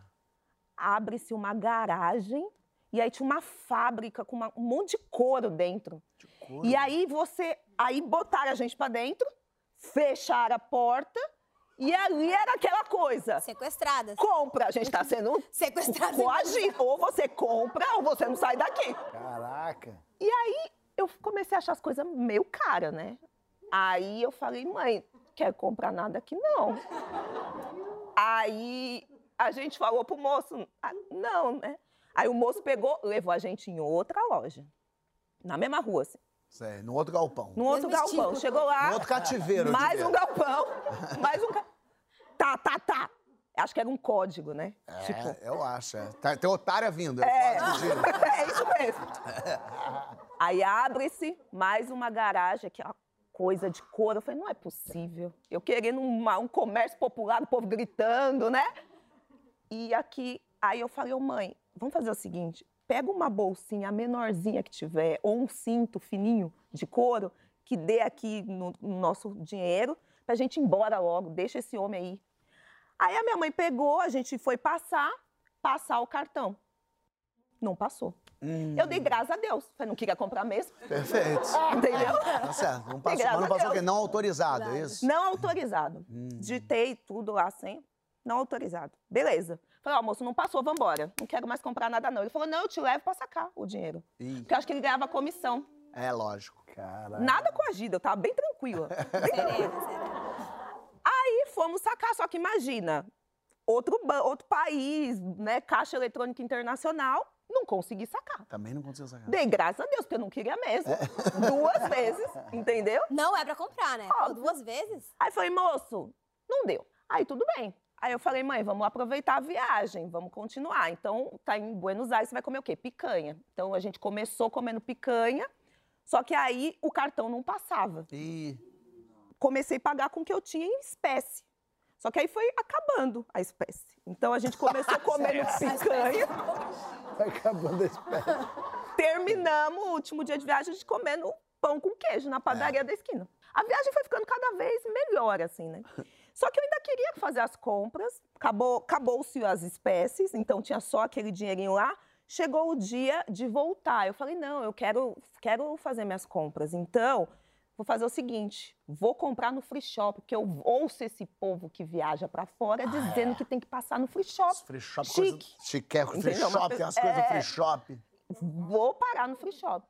abre-se uma garagem e aí tinha uma fábrica com uma- um monte de couro dentro. E aí você, aí botaram a gente pra dentro, fecharam a porta e ali era aquela coisa. Sequestradas. Compra, a gente tá sendo Sequestradas. coagido. Ou você compra ou você não sai daqui. Caraca. E aí eu comecei a achar as coisas meio caras, né? Aí eu falei, mãe, quer comprar nada aqui não. Aí a gente falou pro moço, "Ah, não, né? Aí o moço pegou, levou a gente em outra loja. Na mesma rua, assim. Sei, no outro galpão. Num outro Mesmo galpão. estilo. Chegou lá. No outro cativeiro. eu Mais diria. um galpão. Mais um. Tá, tá, tá. Acho que era um código, né? É, Tipo. eu acho. É. Tá, tem otária vindo. É. É. é isso mesmo. Aí abre-se mais uma garagem, aquela coisa de couro. Eu falei, não é possível. Eu querendo uma- um comércio popular, o povo gritando, né? E aqui, aí eu falei, ô mãe, vamos fazer o seguinte: pega uma bolsinha menorzinha que tiver, ou um cinto fininho de couro, que dê aqui no, no nosso dinheiro, pra gente ir embora logo, deixa esse homem aí. Aí a minha mãe pegou, a gente foi passar, passar o cartão. Não passou. Hum, Eu dei graças a Deus. Falei, não queria comprar mesmo. Perfeito. Entendeu? Tá certo. Não passou, mas não passou quê? Não autorizado, é isso? Não autorizado. Hum. Digitei tudo lá sem. Não autorizado. Beleza. Falei, ó, moço, não passou, vambora. Não quero mais comprar nada, não. Ele falou, não, eu te levo pra sacar o dinheiro. Ih, Porque eu acho que ele ganhava comissão. é lógico. Caraca. Nada coagido, eu tava bem tranquila. Serena, serena. Aí fomos sacar, só que imagina, outro, outro país, né, Caixa Eletrônica Internacional, não consegui sacar. Também não conseguiu sacar. Dei graças a Deus, porque eu não queria mesmo. Duas vezes, entendeu? Não é pra comprar, né? Óbvio. Duas vezes? Aí falei, moço, não deu. Aí tudo bem. Aí eu falei, mãe, vamos aproveitar a viagem, vamos continuar. Então, tá em Buenos Aires, você vai comer o quê? Picanha. Então a gente começou comendo picanha, só que aí o cartão não passava. Ih, Comecei a pagar com o que eu tinha em espécie. Só que aí foi acabando a espécie. Então a gente começou comendo picanha, Vai acabando a espécie. terminamos o último dia de viagem gente comendo pão com queijo na padaria da esquina. A viagem foi ficando cada vez melhor, assim, né? Só que eu ainda queria fazer as compras, acabou, acabou-se as espécies, então tinha só aquele dinheirinho lá. Chegou o dia de voltar. Eu falei, não, eu quero, quero fazer minhas compras. Então, vou fazer o seguinte: vou comprar no free shop, porque eu ouço esse povo que viaja pra fora dizendo que tem que passar no free shop. os free shop, Chique. coisa chique, free Entendeu? Shop, tem as pe- coisas é. free shop. Vou parar no free shop.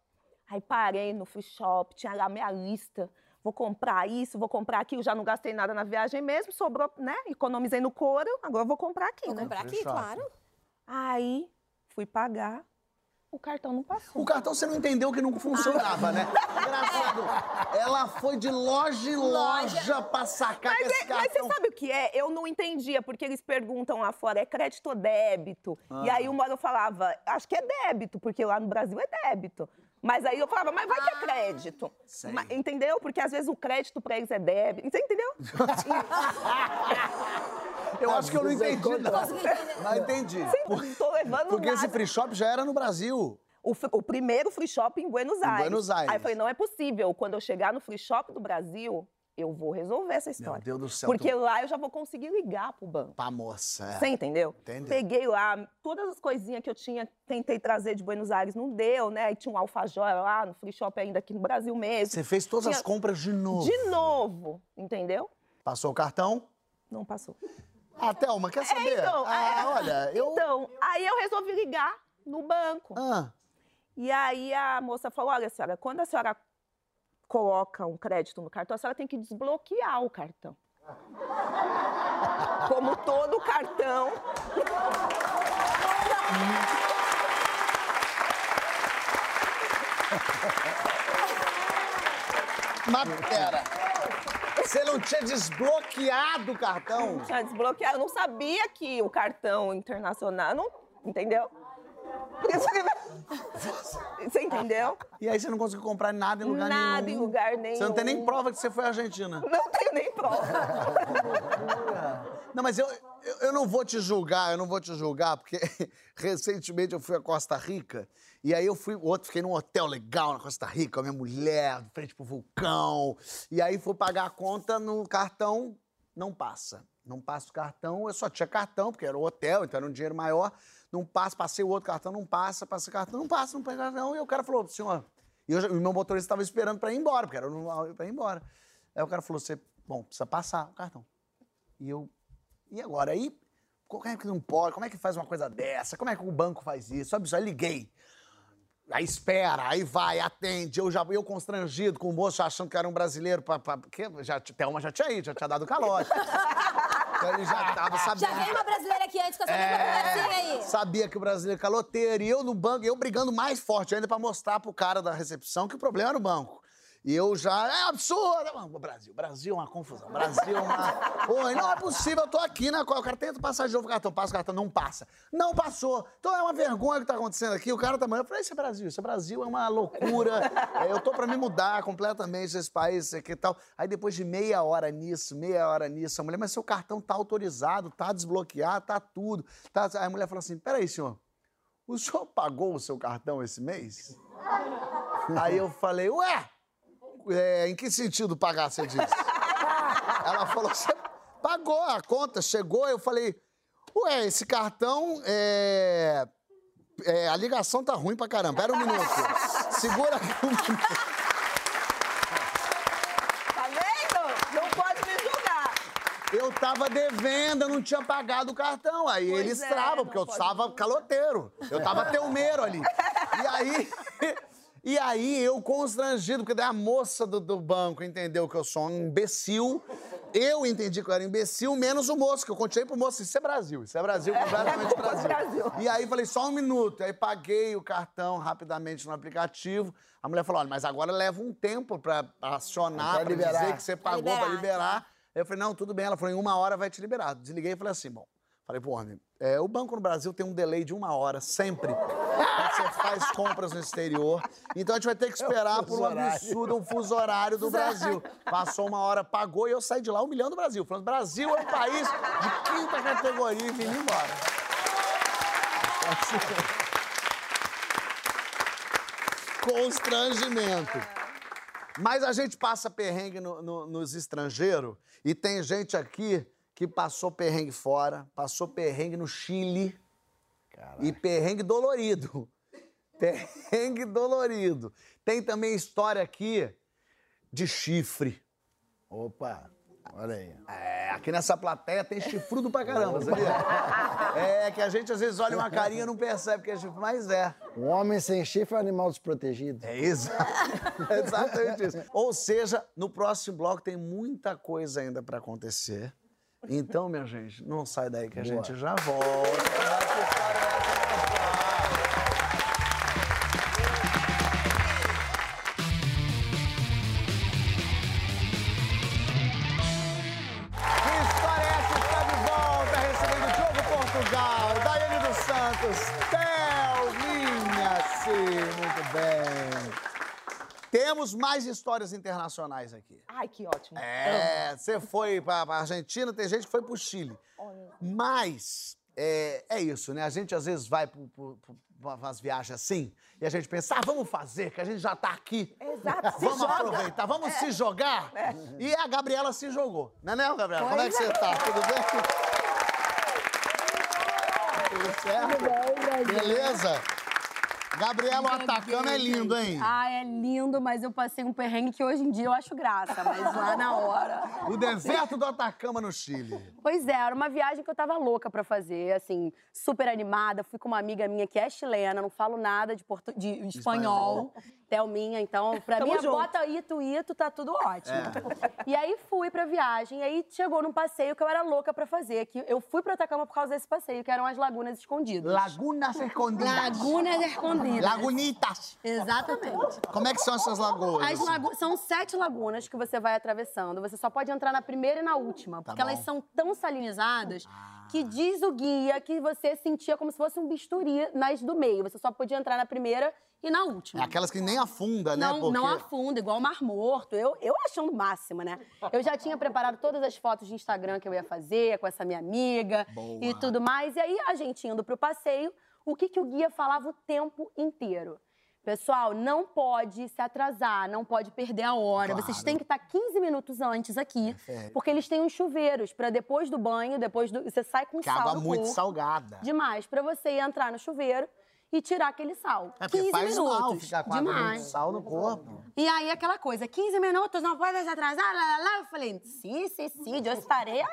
Aí parei no free shop, tinha lá minha lista. Vou comprar isso, vou comprar aquilo. Já não gastei nada na viagem mesmo, sobrou, né? Economizei no couro, agora eu vou comprar aqui, Vou né? comprar Free aqui, shop. claro. Aí fui pagar, o cartão não passou. O cartão você não entendeu que não funcionava, né? Engraçado. Ela foi de loja em loja pra sacar Mas, esse é- mas cartão. você sabe o que é? Eu não entendia, porque eles perguntam lá fora, é crédito ou débito? E Ah. aí uma hora eu falava, acho que é débito, porque lá no Brasil é débito. Mas aí eu falava, mas vai que é crédito. sei. Ma- entendeu? Porque às vezes o crédito pra eles é débito. Você entendeu? Eu acho que eu não é entendi, não. Entendi. Não tô levando Porque nada. esse free shop já era no Brasil. O, fr- o primeiro free shop em Buenos Aires. Buenos Aires. Aí eu falei, não é possível. Quando eu chegar no free shop do Brasil, eu vou resolver essa Meu história. Deus do céu. Porque tu... lá eu já vou conseguir ligar pro banco. Pá, moça. é. Você entendeu? Entendeu. Peguei lá, todas as coisinhas que eu tinha, tentei trazer de Buenos Aires, não deu, né? Aí tinha um alfajor lá no free shop ainda aqui no Brasil mesmo. Você fez todas as Tinha- compras de novo. De novo, entendeu? Passou o cartão? Não passou. Ah, Thelma, quer saber? então, ah, é. olha, eu... Então, aí eu resolvi ligar no banco. Ah, E aí a moça falou: olha, senhora, quando a senhora coloca um crédito no cartão, a senhora tem que desbloquear o cartão. Como todo cartão. Mas pera. Você não tinha desbloqueado o cartão? Tinha desbloqueado, eu não sabia que o cartão internacional, não, entendeu? Por isso que- Você entendeu? E aí você não conseguiu comprar nada em lugar nenhum? Nada em lugar nenhum. Você não tem nem prova que você foi à Argentina. Não tenho nem prova. Não, mas eu, eu, eu não vou te julgar, eu não vou te julgar, porque recentemente eu fui a Costa Rica e aí eu fui, outro, fiquei num hotel legal na Costa Rica, com a minha mulher, de frente pro vulcão. E aí fui pagar a conta no cartão, não passa. Não passa o cartão, eu só tinha cartão, porque era o hotel, então era um dinheiro maior. Não passa, passei o outro cartão, não passa, passei o cartão, não passa, não cartão. E o cara falou, senhor. E eu o meu motorista estava esperando para ir embora, porque era para ir embora. Aí o cara falou, você, bom, precisa passar o cartão. E eu, e agora? Aí, como é que não pode? Como é que faz uma coisa dessa? Como é que o banco faz isso? Sabe, aí liguei. Aí espera, aí vai, atende. Eu já eu constrangido com o moço achando que era um brasileiro, pra, pra, porque já, Thelma já tinha ido, já tinha dado calote. então ele já tava sabendo. Já veio uma brasileira aqui antes com essa mesma conversinha aí. É, sabia que o brasileiro é caloteiro. E eu no banco, eu brigando mais forte ainda pra mostrar pro cara da recepção que o problema era o banco. E eu já, é absurdo! Mano, Brasil, Brasil é uma confusão. Brasil é uma. Oi, não é possível, eu tô aqui na qual o cara tenta passar de novo o cartão, passa o cartão, não passa. Não passou. Então é uma vergonha o que tá acontecendo aqui. O cara tá mandando. Eu falei, isso é Brasil, isso é Brasil, é uma loucura. É, eu tô pra me mudar completamente desse país, isso aqui e tal. Aí depois de meia hora nisso, meia hora nisso, a mulher, mas seu cartão tá autorizado, tá desbloqueado, tá tudo. Tá... Aí a mulher falou assim: peraí, senhor, o senhor pagou o seu cartão esse mês? Aí eu falei, ué, é, em que sentido pagar, você disse? Ela falou, você pagou a conta, chegou, eu falei, ué, esse cartão, é, é, a ligação tá ruim pra caramba, pera um minuto, segura aqui um minuto. Tá vendo? Não pode me julgar. Eu tava devendo, eu não tinha pagado o cartão. Aí Pois eles é, travam, porque eu pode tava caloteiro. Eu tava teumeiro ali. E aí. E aí, eu constrangido, porque daí a moça do, do banco entendeu que eu sou um imbecil. Eu entendi que eu era imbecil, menos o moço, que eu continuei pro moço, isso é Brasil, isso é Brasil, completamente Brasil. Brasil. E aí falei, só um minuto. Aí paguei o cartão rapidamente no aplicativo. A mulher falou, olha, mas agora leva um tempo pra acionar, Pra pra dizer que você pagou pra liberar, liberar. Eu falei, não, tudo bem. Ela falou, em uma hora vai te liberar. Desliguei e falei assim, bom. Falei, pô, homem, é, o banco no Brasil tem um delay de uma hora, sempre. Você faz compras no exterior. Então a gente vai ter que esperar por um fuso horário. absurdo, um fuso horário do Brasil. Passou uma hora, pagou e eu saí de lá humilhando o Brasil. Falando, Brasil é um país de quinta categoria e vim embora. Constrangimento. Mas a gente passa perrengue no- no- nos estrangeiros e tem gente aqui que passou perrengue fora, passou perrengue no Chile e perrengue dolorido. Perrengue dolorido. Tem também história aqui de chifre. Opa, olha aí. É, aqui nessa plateia tem chifrudo pra caramba, sabia? É que a gente às vezes olha uma carinha e não percebe que é chifre, mas é. Um homem sem chifre é um animal desprotegido. É isso. É exatamente isso. Ou seja, no próximo bloco tem muita coisa ainda pra acontecer. Então, minha gente, não sai daí que a gente já volta. Thelminha, sim, muito bem. Temos mais histórias internacionais aqui. Ai, que ótimo. É, você foi pra, pra Argentina, tem gente que foi pro Chile. Mas é, é isso, né? A gente às vezes vai pra umas viagens assim e a gente pensa, ah, vamos fazer, que a gente já tá aqui. Exato, Vamos joga. aproveitar, vamos se jogar. E a Gabriela se jogou, não é, não, Gabriela? Como é que você tá? Tudo bem? Tudo certo? Beleza? Gabriela, o atacando é lindo, hein? Ah, é lindo, mas eu passei um perrengue que hoje em dia eu acho graça, mas lá na hora. O deserto do Atacama no Chile. Pois é, era uma viagem que eu tava louca pra fazer, assim, super animada. Fui com uma amiga minha que é chilena, não falo nada de, portu... de espanhol. Thelminha, então, pra mim, junto. bota Ito, Ito, tá tudo ótimo. E aí fui pra viagem, e aí chegou num passeio que eu era louca pra fazer, que eu fui pra Atacama por causa desse passeio, que eram as lagunas escondidas. Lagunas escondidas. Lagunas escondidas. Lagunitas. Exatamente. Como é que são essas lagoas? As lagu- São sete lagunas que você vai atravessando. Você só pode entrar na primeira e na última. Porque Tá elas são tão salinizadas que diz o guia que você sentia como se fosse um bisturi nas do meio. Você só podia entrar na primeira e na última. É aquelas que nem afunda, né? Não, Porque... não afunda, igual o Mar Morto. Eu, eu achando o máximo, né? Eu já tinha preparado todas as fotos de Instagram que eu ia fazer com essa minha amiga Boa. e tudo mais. E aí, a gente indo pro passeio, o que, que o guia falava o tempo inteiro? Pessoal, não pode se atrasar, não pode perder a hora. Claro. Vocês têm que estar 15 minutos antes aqui, Perfeito. porque eles têm uns chuveiros para depois do banho, depois do. Você sai com Que sal. muito corpo, salgada. Demais, para você entrar no chuveiro e tirar aquele sal. É porque 15 faz minutos. mal ficar com Demais. sal no corpo. E aí, aquela coisa, 15 minutos, não pode se atrasar, lá, lá, lá. Eu falei, sim, sim, sim, eu estarei aí.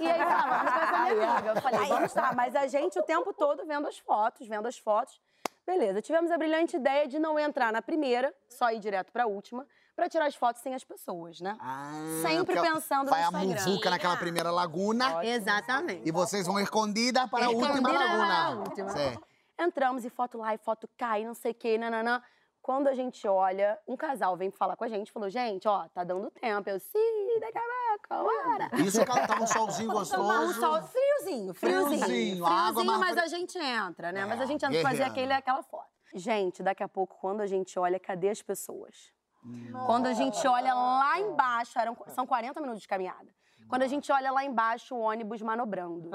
E aí, tá, vamos com essa minha amiga. Eu falei, vamos estar. Mas a gente o tempo todo vendo as fotos, vendo as fotos. Beleza, tivemos a brilhante ideia de não entrar na primeira, só ir direto pra última, pra tirar as fotos sem as pessoas, né? Sempre porque pensando no Vai a Instagram. muvuca naquela primeira laguna Exatamente. e vocês vão escondida para a última laguna. para a última. Certo. Entramos e foto lá, e foto cá, e não sei o que, nananã. Quando a gente olha, um casal vem falar com a gente, falou, gente, ó, tá dando tempo. Eu, sim, daqui a pouco, bora. Isso que tá um solzinho Um gostoso. sol friozinho, friozinho. Friozinho, a água mas fri- a gente entra, né? É, mas a gente entra pra fazer aquele, aquela foto. Gente, daqui a pouco, quando a gente olha, cadê as pessoas? Quando a gente olha lá embaixo, eram, são 40 minutos de caminhada. Quando a gente olha lá embaixo, o ônibus manobrando.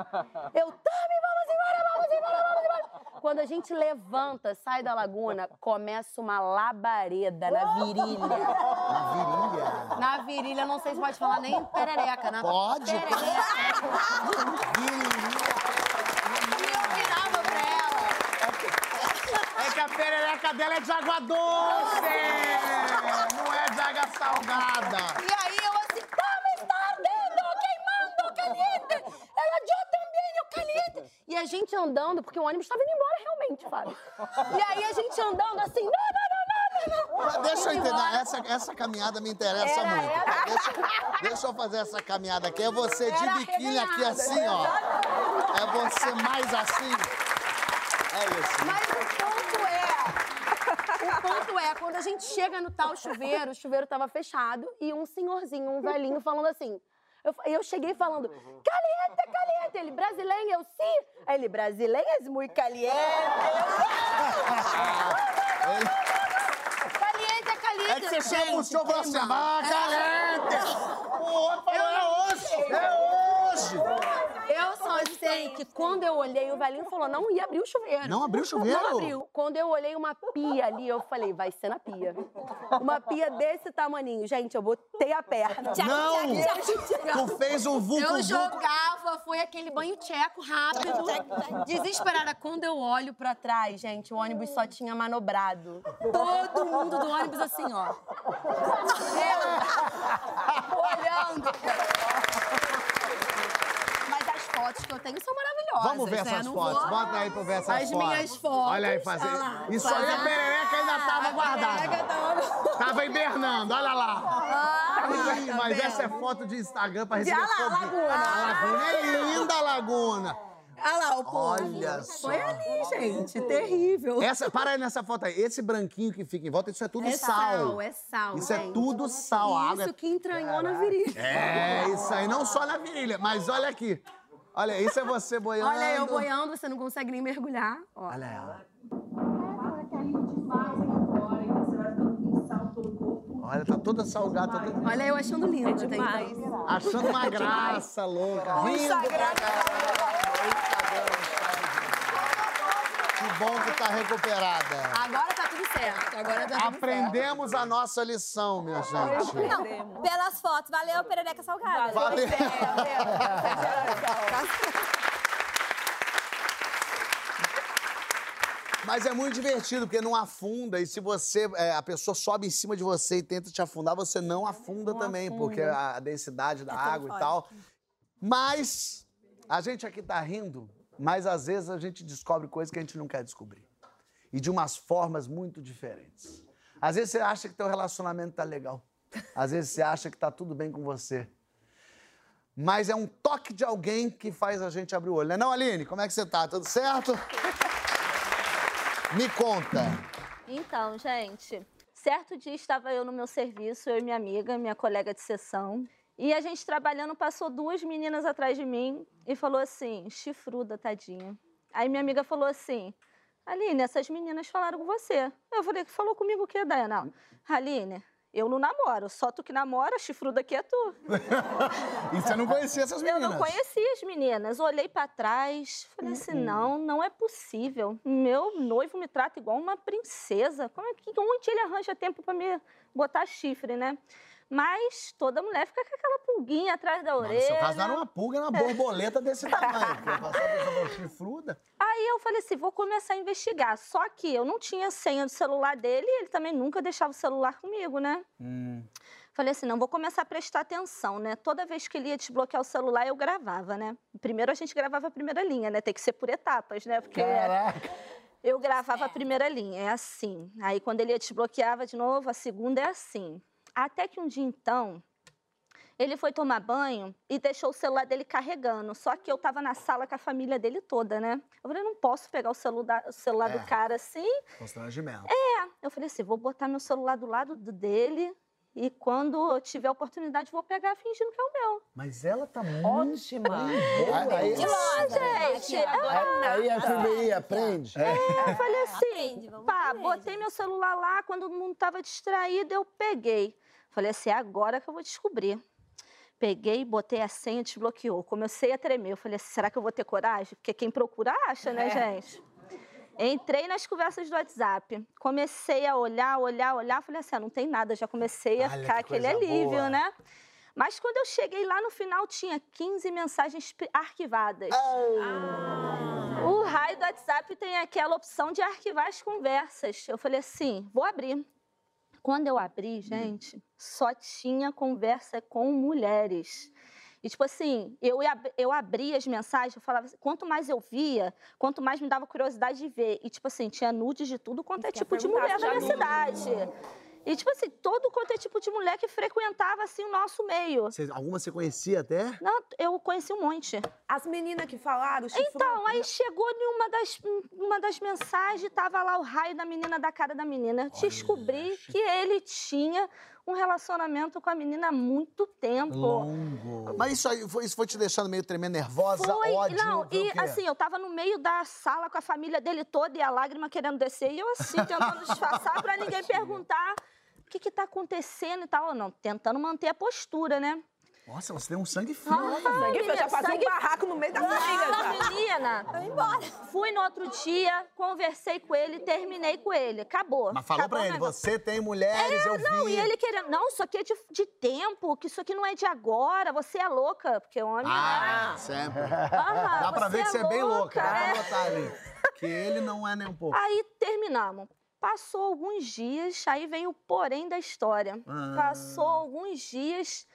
Eu, Tami, vamos embora, vamos embora, vamos embora. Quando a gente levanta, sai da laguna, começa uma labareda na virilha. Na virilha. Na virilha, não sei se pode falar nem perereca. Na Pode. Perereca. E eu virava pra ela. É que a perereca dela é de água doce! Não é de água salgada. E aí eu assim, tá, me está ardendo, queimando, caliente. Ela, eu também, eu caliente. E a gente andando, porque o ônibus estava indo embora realmente, Fábio. E aí a gente andando assim, não, não, não, não, não, não. Deixa eu entender, essa, essa caminhada me interessa Era muito. Deixa, deixa eu fazer essa caminhada aqui. É você de Era biquíni aqui assim, ó. É você mais assim. É isso. Mas o ponto é. O ponto é, quando a gente chega no tal chuveiro, o chuveiro tava fechado e um senhorzinho, um velhinho, falando assim. Eu, eu cheguei falando, caliente, caliente. Ele, brasileiro, eu sim. Aí ele, brasileiro é muito caliente. Caliente, é caliente. É que você chama o e assim, queima. ah, calente! O outro falou, é hoje, é hoje! Sei que quando eu olhei, o velhinho falou, não ia abrir o chuveiro. Não abriu o chuveiro? Não abriu. Quando eu olhei uma pia ali, eu falei, vai ser na pia. Uma pia desse tamaninho. Gente, eu botei a perna. Não! Tu fez um vulco Eu jogava, foi aquele banho tcheco rápido. Desesperada. Quando eu olho pra trás, gente, o ônibus só tinha manobrado. Todo mundo do ônibus assim, ó. Eu olhando. As fotos que eu tenho são maravilhosas. Vamos ver né? essas Não fotos. vou- Bota aí pra ver essas As fotos. minhas fotos. Olha aí, fazer. Lá, Isso aí a perereca ainda tava A guardada. tava- Tava hibernando, olha lá. Ah, Ih, tá mas vendo? essa é foto de Instagram pra receber Olha lá, foto. laguna. A laguna é linda, a laguna. Olha lá o povo. Olha só. Foi ali, gente. Terrível. Essa, para aí nessa foto aí. Esse branquinho que fica em volta, isso é tudo É sal. sal, é sal, Isso é gente. tudo sal. A água Isso é... que entranhou na virilha. É, isso aí. Não só na virilha, mas olha aqui. Olha, isso é você boiando. Olha eu boiando, você não consegue nem mergulhar. Ó. Olha ela. Olha, tá toda salgada, tá toda... Olha eu achando lindo. até demais. achando uma graça louca. Rindo pra. Bom que tá recuperada. Agora tá tudo certo. Agora tá tudo Aprendemos a nossa lição, minha gente. Não, pelas fotos, valeu, perereca salgada. Valeu. Mas é muito divertido, porque não afunda. E se você. é, a pessoa sobe em cima de você e tenta te afundar, você não afunda também, porque a densidade da É água e tal. Mas a gente aqui tá rindo, mas às vezes a gente descobre coisas que a gente não quer descobrir. e de umas formas muito diferentes. Às vezes você acha que teu relacionamento tá legal. Às vezes você acha que tá tudo bem com você. Mas é um toque de alguém que faz a gente abrir o olho. Não é não, Aline? Como é que você tá? Tudo certo? Me conta. Então, gente, certo dia estava eu no meu serviço, eu e minha amiga, minha colega de sessão, e a gente trabalhando passou duas meninas atrás de mim e falou assim, chifruda, tadinha. Aí minha amiga falou assim, Aline, essas meninas falaram com você. Eu falei, falou comigo o quê, Dayana? Aline, eu não namoro, só tu que namora, chifruda aqui é tu. E você não conhecia essas Eu meninas? não conhecia as meninas. Olhei pra trás, falei assim: não, não é possível. Meu noivo me trata igual uma princesa. Como é que onde ele arranja tempo pra me botar chifre, né? Mas toda mulher fica com aquela pulguinha atrás da Mas orelha. no seu caso, não era uma pulga, era uma borboleta desse tamanho. Chifruda. Aí eu falei assim, vou começar a investigar. Só que eu não tinha senha do celular dele e ele também nunca deixava o celular comigo, né? Falei assim, não, vou começar a prestar atenção, né? Toda vez que ele ia desbloquear o celular, eu gravava, né? Primeiro a gente gravava a primeira linha, né? Tem que ser por etapas, né? Porque Caraca. eu gravava a primeira linha, é assim. Aí quando ele ia desbloqueava de novo, a segunda é assim. Até que um dia então, ele foi tomar banho e deixou o celular dele carregando. Só que eu tava na sala com a família dele toda, né? Eu falei, não posso pegar o celular, o celular É. do cara assim. Constrangimento. Eu falei assim, vou botar meu celular do lado do dele e quando eu tiver a oportunidade vou pegar fingindo que é o meu. Mas ela tá muito Ótima. Aí, Gente, aí, aí a FBI aprende. eu falei assim, Aprende, vamos pá, botei meu celular lá, quando todo mundo tava distraído, eu peguei. Falei assim, é agora que eu vou descobrir. Peguei, botei a senha, desbloqueou. Comecei a tremer. Eu falei assim, será que eu vou ter coragem? Porque quem procura acha, né, gente? Entrei nas conversas do WhatsApp. Comecei a olhar, olhar, olhar. Falei assim, ah, não tem nada. Já comecei a Olha, ficar que aquele alívio, boa. né? Mas quando eu cheguei lá no final, tinha 15 mensagens arquivadas. O raio do WhatsApp tem aquela opção de arquivar as conversas. Eu falei assim, vou abrir. Quando eu abri, gente, só tinha conversa com mulheres. E, tipo assim, eu, eu abria as mensagens, eu falava assim, quanto mais eu via, quanto mais me dava curiosidade de ver. E, tipo assim, tinha nudes de tudo quanto é tipo de mulher da se minha cidade. E, tipo assim, todo quanto é tipo de mulher que frequentava, assim, o nosso meio. Você- alguma você conhecia até? Não, eu conheci um monte. As meninas que falaram, chifruda. Então, aí chegou em uma das, uma das mensagens, tava lá o raio da menina da cara da menina. Eu descobri que ele tinha um relacionamento com a menina há muito tempo. Longo. Mas isso aí foi, isso foi te deixando meio tremendo nervosa, Foi, ódio? não, e assim, eu tava no meio da sala com a família dele toda e a lágrima querendo descer, e eu assim, tentando disfarçar pra ninguém perguntar que que tá acontecendo e tal. Eu não, tentando manter a postura, né? Nossa, você tem um sangue frio. Ah? Sangue frio, já fazia sangue um barraco no meio da família Não, já. menina, Vai embora. Fui no outro dia, conversei com ele, terminei com ele. Acabou. Mas falou Acabou pra ele, você tem mulheres, eu vi. Não, e ele querendo. Não, isso aqui é de, de tempo, que isso aqui não é de agora, você é louca. Porque homem. Ah, né? sempre. Aham, Dá pra ver que você é bem louca, dá é. pra botar ali. Que ele não é nem um pouco. Aí terminamos. Passou alguns dias, aí vem o porém da história. Ah. Passou alguns dias,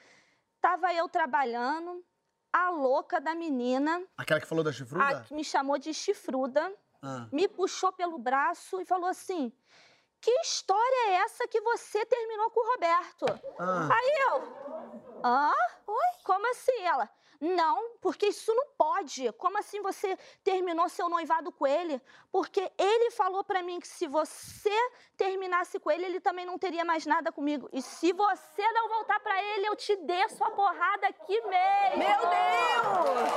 tava eu trabalhando, a louca da menina, Aquela que falou da a chifruda? que me chamou de chifruda, Ah. me puxou pelo braço e falou assim: Que história é essa que você terminou com o Roberto? Ah. Aí eu. Hã? Oi? Como assim? Ela. Não, porque isso não pode. Como assim você terminou seu noivado com ele? Porque ele falou pra mim que se você terminasse com ele, ele também não teria mais nada comigo. E se você não voltar pra ele, eu te desço a porrada aqui mesmo. Meu Deus!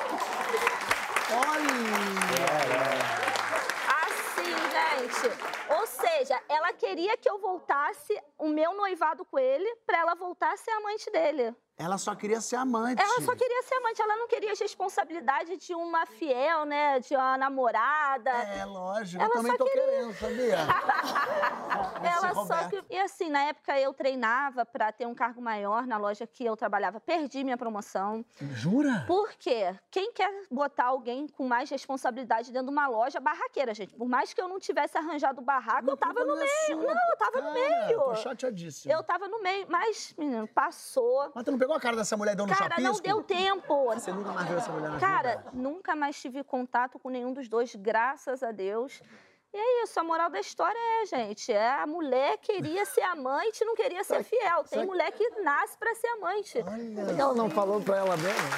Assim, gente. Ou seja, ela queria que eu voltasse o meu noivado com ele pra ela voltar a ser amante dele. Ela só queria ser amante. Ela só queria ser amante, ela não queria as responsabilidades de uma fiel, né? De uma namorada. É, lógico. Ela eu também só tô queria- querendo, sabia? ela só que... E assim, na época eu treinava pra ter um cargo maior na loja que eu trabalhava. Perdi minha promoção. Jura? Por quê? Quem quer botar alguém com mais responsabilidade dentro de uma loja barraqueira, gente? Por mais que eu não tivesse arranjado o barraco, eu tava no meio. Não, eu tava no meio. Tô chateadíssimo. Eu tava no meio. Mas, menino, passou. Mas tu não pegou a cara dessa mulher e deu no Cara, não chapisco? deu tempo. Você nunca mais viu essa mulher na Cara, vida? nunca mais tive contato com nenhum dos dois, graças a Deus. E é isso, a moral da história é, gente, é a mulher queria ser amante e não queria ser fiel. Tem mulher que nasce pra ser amante. Que ela não falou pra ela mesmo?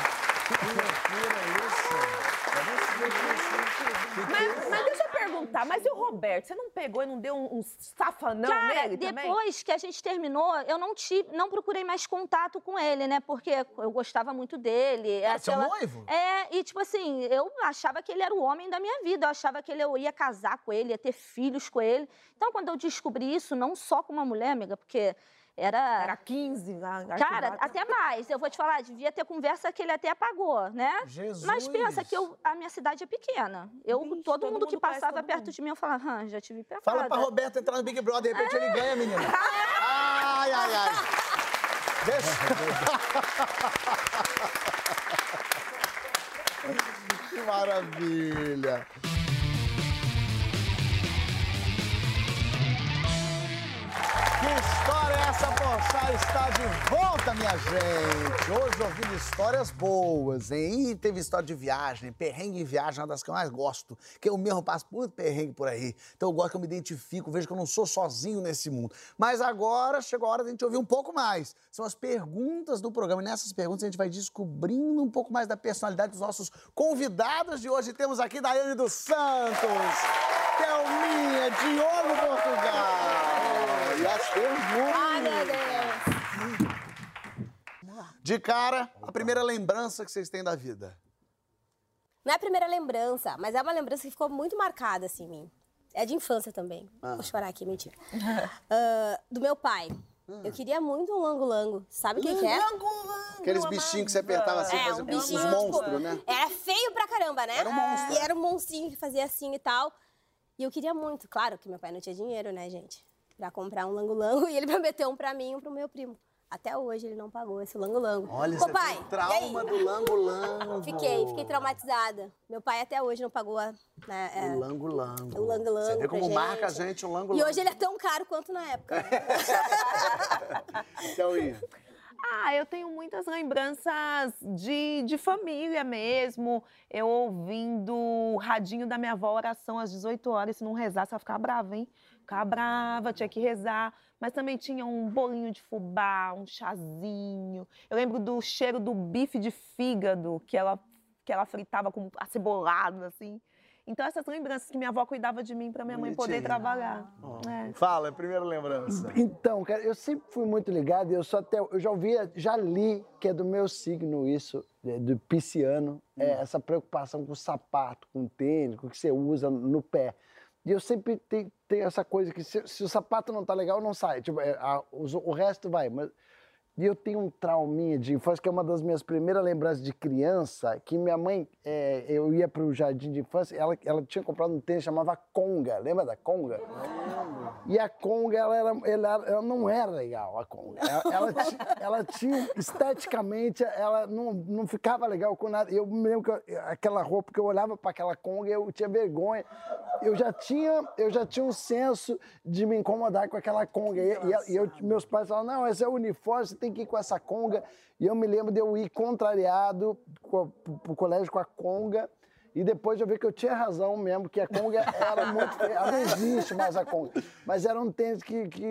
Mas, mas deixa eu perguntar, mas e o Roberto? Você não pegou e não deu um, um safanão Cara, nele também? depois que a gente terminou, eu não tive, não procurei mais contato com ele, né? Porque eu gostava muito dele. Ah, seu aquela- noivo? É, e tipo assim, eu achava que ele era o homem da minha vida. Eu achava que ele, eu ia casar com ele, ia ter filhos com ele. Então, quando eu descobri isso, não só com uma mulher, amiga, porque era. Era 15 lá. Cara, arquivado. até mais. Eu vou te falar, devia ter conversa que ele até apagou, né? Jesus. Mas pensa que eu- a minha cidade é pequena. Eu, Vixe, todo, todo mundo que mundo conhece passava todo perto mundo. de mim, eu falava, ah, já tive pecado. Fala pra Roberto entrar no Big Brother, de repente ele ganha, menina. Ai, ai, ai. Deixa... que maravilha. É essa, Porchat? Está de volta, minha gente. Hoje ouvindo histórias boas, hein? E teve história de viagem, perrengue em viagem, uma das que eu mais gosto. Que eu mesmo passo muito perrengue por aí. Então eu gosto que eu me identifico, vejo que eu não sou sozinho nesse mundo. Mas agora chegou a hora de a gente ouvir um pouco mais. São as perguntas do programa. E nessas perguntas a gente vai descobrindo um pouco mais da personalidade dos nossos convidados de hoje. Temos aqui Daiane dos Santos, Thelminha, Diogo Portugal. E as perguntas. Ai, meu Deus. De cara, a primeira lembrança que vocês têm da vida. Não é a primeira lembrança, mas é uma lembrança que ficou muito marcada, assim, em mim. É de infância também. Vou chorar aqui, mentira. Ah, do meu pai. Eu queria muito um lango-lango. Sabe o que, que é? Aqueles bichinhos que você apertava assim, É, fazia um uns bichinho, monstros, tipo, né? Era feio pra caramba, né? Era um monstro. E era um monstrinho que fazia assim e tal. E eu queria muito. Claro que meu pai não tinha dinheiro, né, gente? Pra comprar um lango-lango. E ele prometeu um pra mim e um pro meu primo. Até hoje ele não pagou esse lango-lango. Olha, Ô, você pai, trauma do lango-lango. Fiquei, fiquei traumatizada. Meu pai até hoje não pagou a, né, é, O lango-lango. o lango-lango Você vê como marca a gente. gente o lango-lango. E hoje ele é tão caro quanto na época. Então, Ian, Ah, eu tenho muitas lembranças de, de família mesmo. Eu ouvindo o radinho da minha avó, oração às 18 horas. Se não rezasse, ela ficava brava, hein? Ficava brava, tinha que rezar. Mas também tinha um bolinho de fubá, um chazinho. Eu lembro do cheiro do bife de fígado que ela, que ela fritava com acebolado, assim. Então, essas lembranças que minha avó cuidava de mim para minha mãe poder trabalhar. É. fala, é a primeira lembrança. Então, cara, eu sempre fui muito ligado e eu só até. Eu já ouvi, já li que é do meu signo isso, é, do pisciano, é essa preocupação com o sapato, com o tênis, com o que você usa no pé. E eu sempre tenho, tenho essa coisa que se, se o sapato não tá legal, não sai. Tipo, é, a- os- o resto vai. Mas, e eu tenho um trauminha de infância, que é uma das minhas primeiras lembranças de criança, que minha mãe, é, eu ia para o jardim de infância, ela, ela tinha comprado um tênis chamava Conga. Lembra da Conga? E a Conga, ela, era, ela, ela não era legal, a Conga. Ela, ela, ela tinha, esteticamente, ela não, não ficava legal com nada. Eu me lembro que eu- aquela roupa, que eu olhava para aquela Conga, eu tinha vergonha. Eu já tinha, eu já tinha um senso de me incomodar com aquela Conga. E, e- e eu- meus pais falavam, não, esse é o uniforme, tem que ir com essa Conga. E eu me lembro de eu ir contrariado co- pro, pro colégio com a Conga. E depois eu vi que eu tinha razão mesmo, que a Conga era muito feia. Ela não existe mais a Conga. Mas era um tênis que, que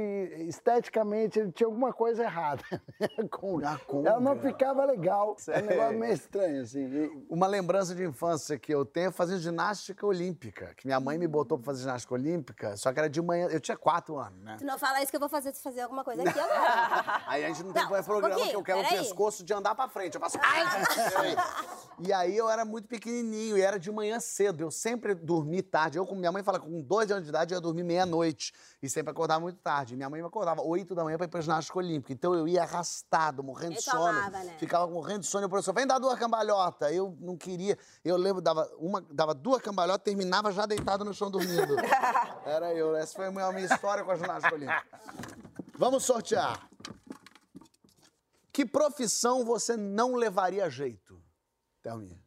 esteticamente ele tinha alguma coisa errada. A Conga. A Conga. Ela não ficava legal. É um negócio meio estranho, assim. E- Uma lembrança de infância que eu tenho é fazer ginástica olímpica. Que minha mãe me botou pra fazer ginástica olímpica, só que era de manhã. Eu tinha quatro anos, né? Tu não fala isso que eu vou fazer, fazer alguma coisa aqui agora. Aí a gente não tem Não, mais programa um que eu quero o pouquinho, pescoço de andar pra frente. Eu faço. e aí eu era muito pequenininho e era de manhã cedo. Eu sempre dormi tarde. Eu, como minha mãe fala, com dois anos de idade, eu ia dormir meia-noite. E sempre acordava muito tarde. Minha mãe me acordava oito da manhã pra ir pra ginástica olímpica. Então eu ia arrastado, morrendo de sono. tomava, né? Ficava morrendo de sono. E o professor, vem dar duas cambalhotas. Eu não queria. Eu lembro, dava, uma, dava duas cambalhotas, terminava já deitado no chão dormindo. Era eu. Essa foi a minha história com a ginástica olímpica. Vamos sortear. Que profissão você não levaria jeito? Thelminha.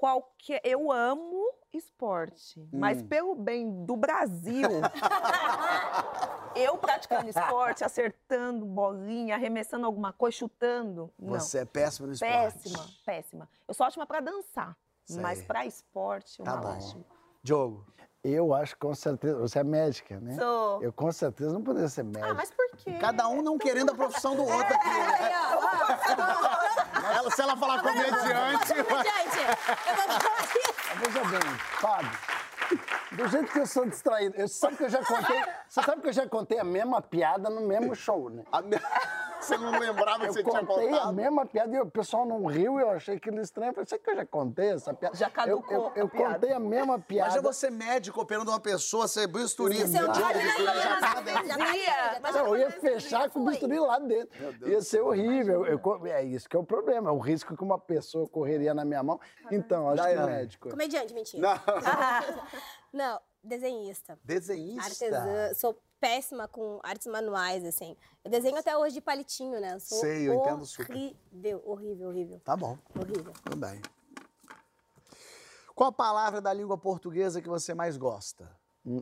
Qualquer, eu amo esporte, mas pelo bem do Brasil, eu praticando esporte, acertando bolinha, arremessando alguma coisa, chutando, não. Você é péssima no esporte. péssima, péssima. Eu sou ótima para dançar, Sei. mas para esporte, Tá uma bom. lástima. Diogo. Eu acho que com certeza. Você é médica, né? Sou. Eu com certeza não poderia ser médica. Ah, mas por quê? Cada um não querendo a profissão do outro aqui. né? Ela, se ela falar comediante. Gente, eu vou falar isso. Veja bem, Fábio. Do jeito que eu sou distraído, eu sabe que eu já contei. Você sabe que eu já contei a mesma piada no mesmo show, né? a me- Você não lembrava que Eu você tinha contei a contado? mesma piada e o pessoal não riu e eu achei aquilo estranho. Eu falei, sabe que eu já contei essa piada? Já caducou Eu, eu, eu a piada. contei a mesma piada. Imagina você médico operando uma pessoa, você bisturi, Você o bisturi, já Já já eu ia fechar com o bisturi lá dentro. Ia ser horrível. Eu é isso que é o problema, é o risco que uma pessoa correria na minha mão. Então, acho que Daiane. médico. Comediante, mentira. Não. Não, desenhista. Desenhista. Artesã. Sou péssima com artes manuais, assim. Eu desenho até hoje de palitinho, né? Sou Sei, eu entendo super. Horrível, horrível, horrível. Tá bom, Horrível. tudo bem. Qual a palavra da língua portuguesa que você mais gosta?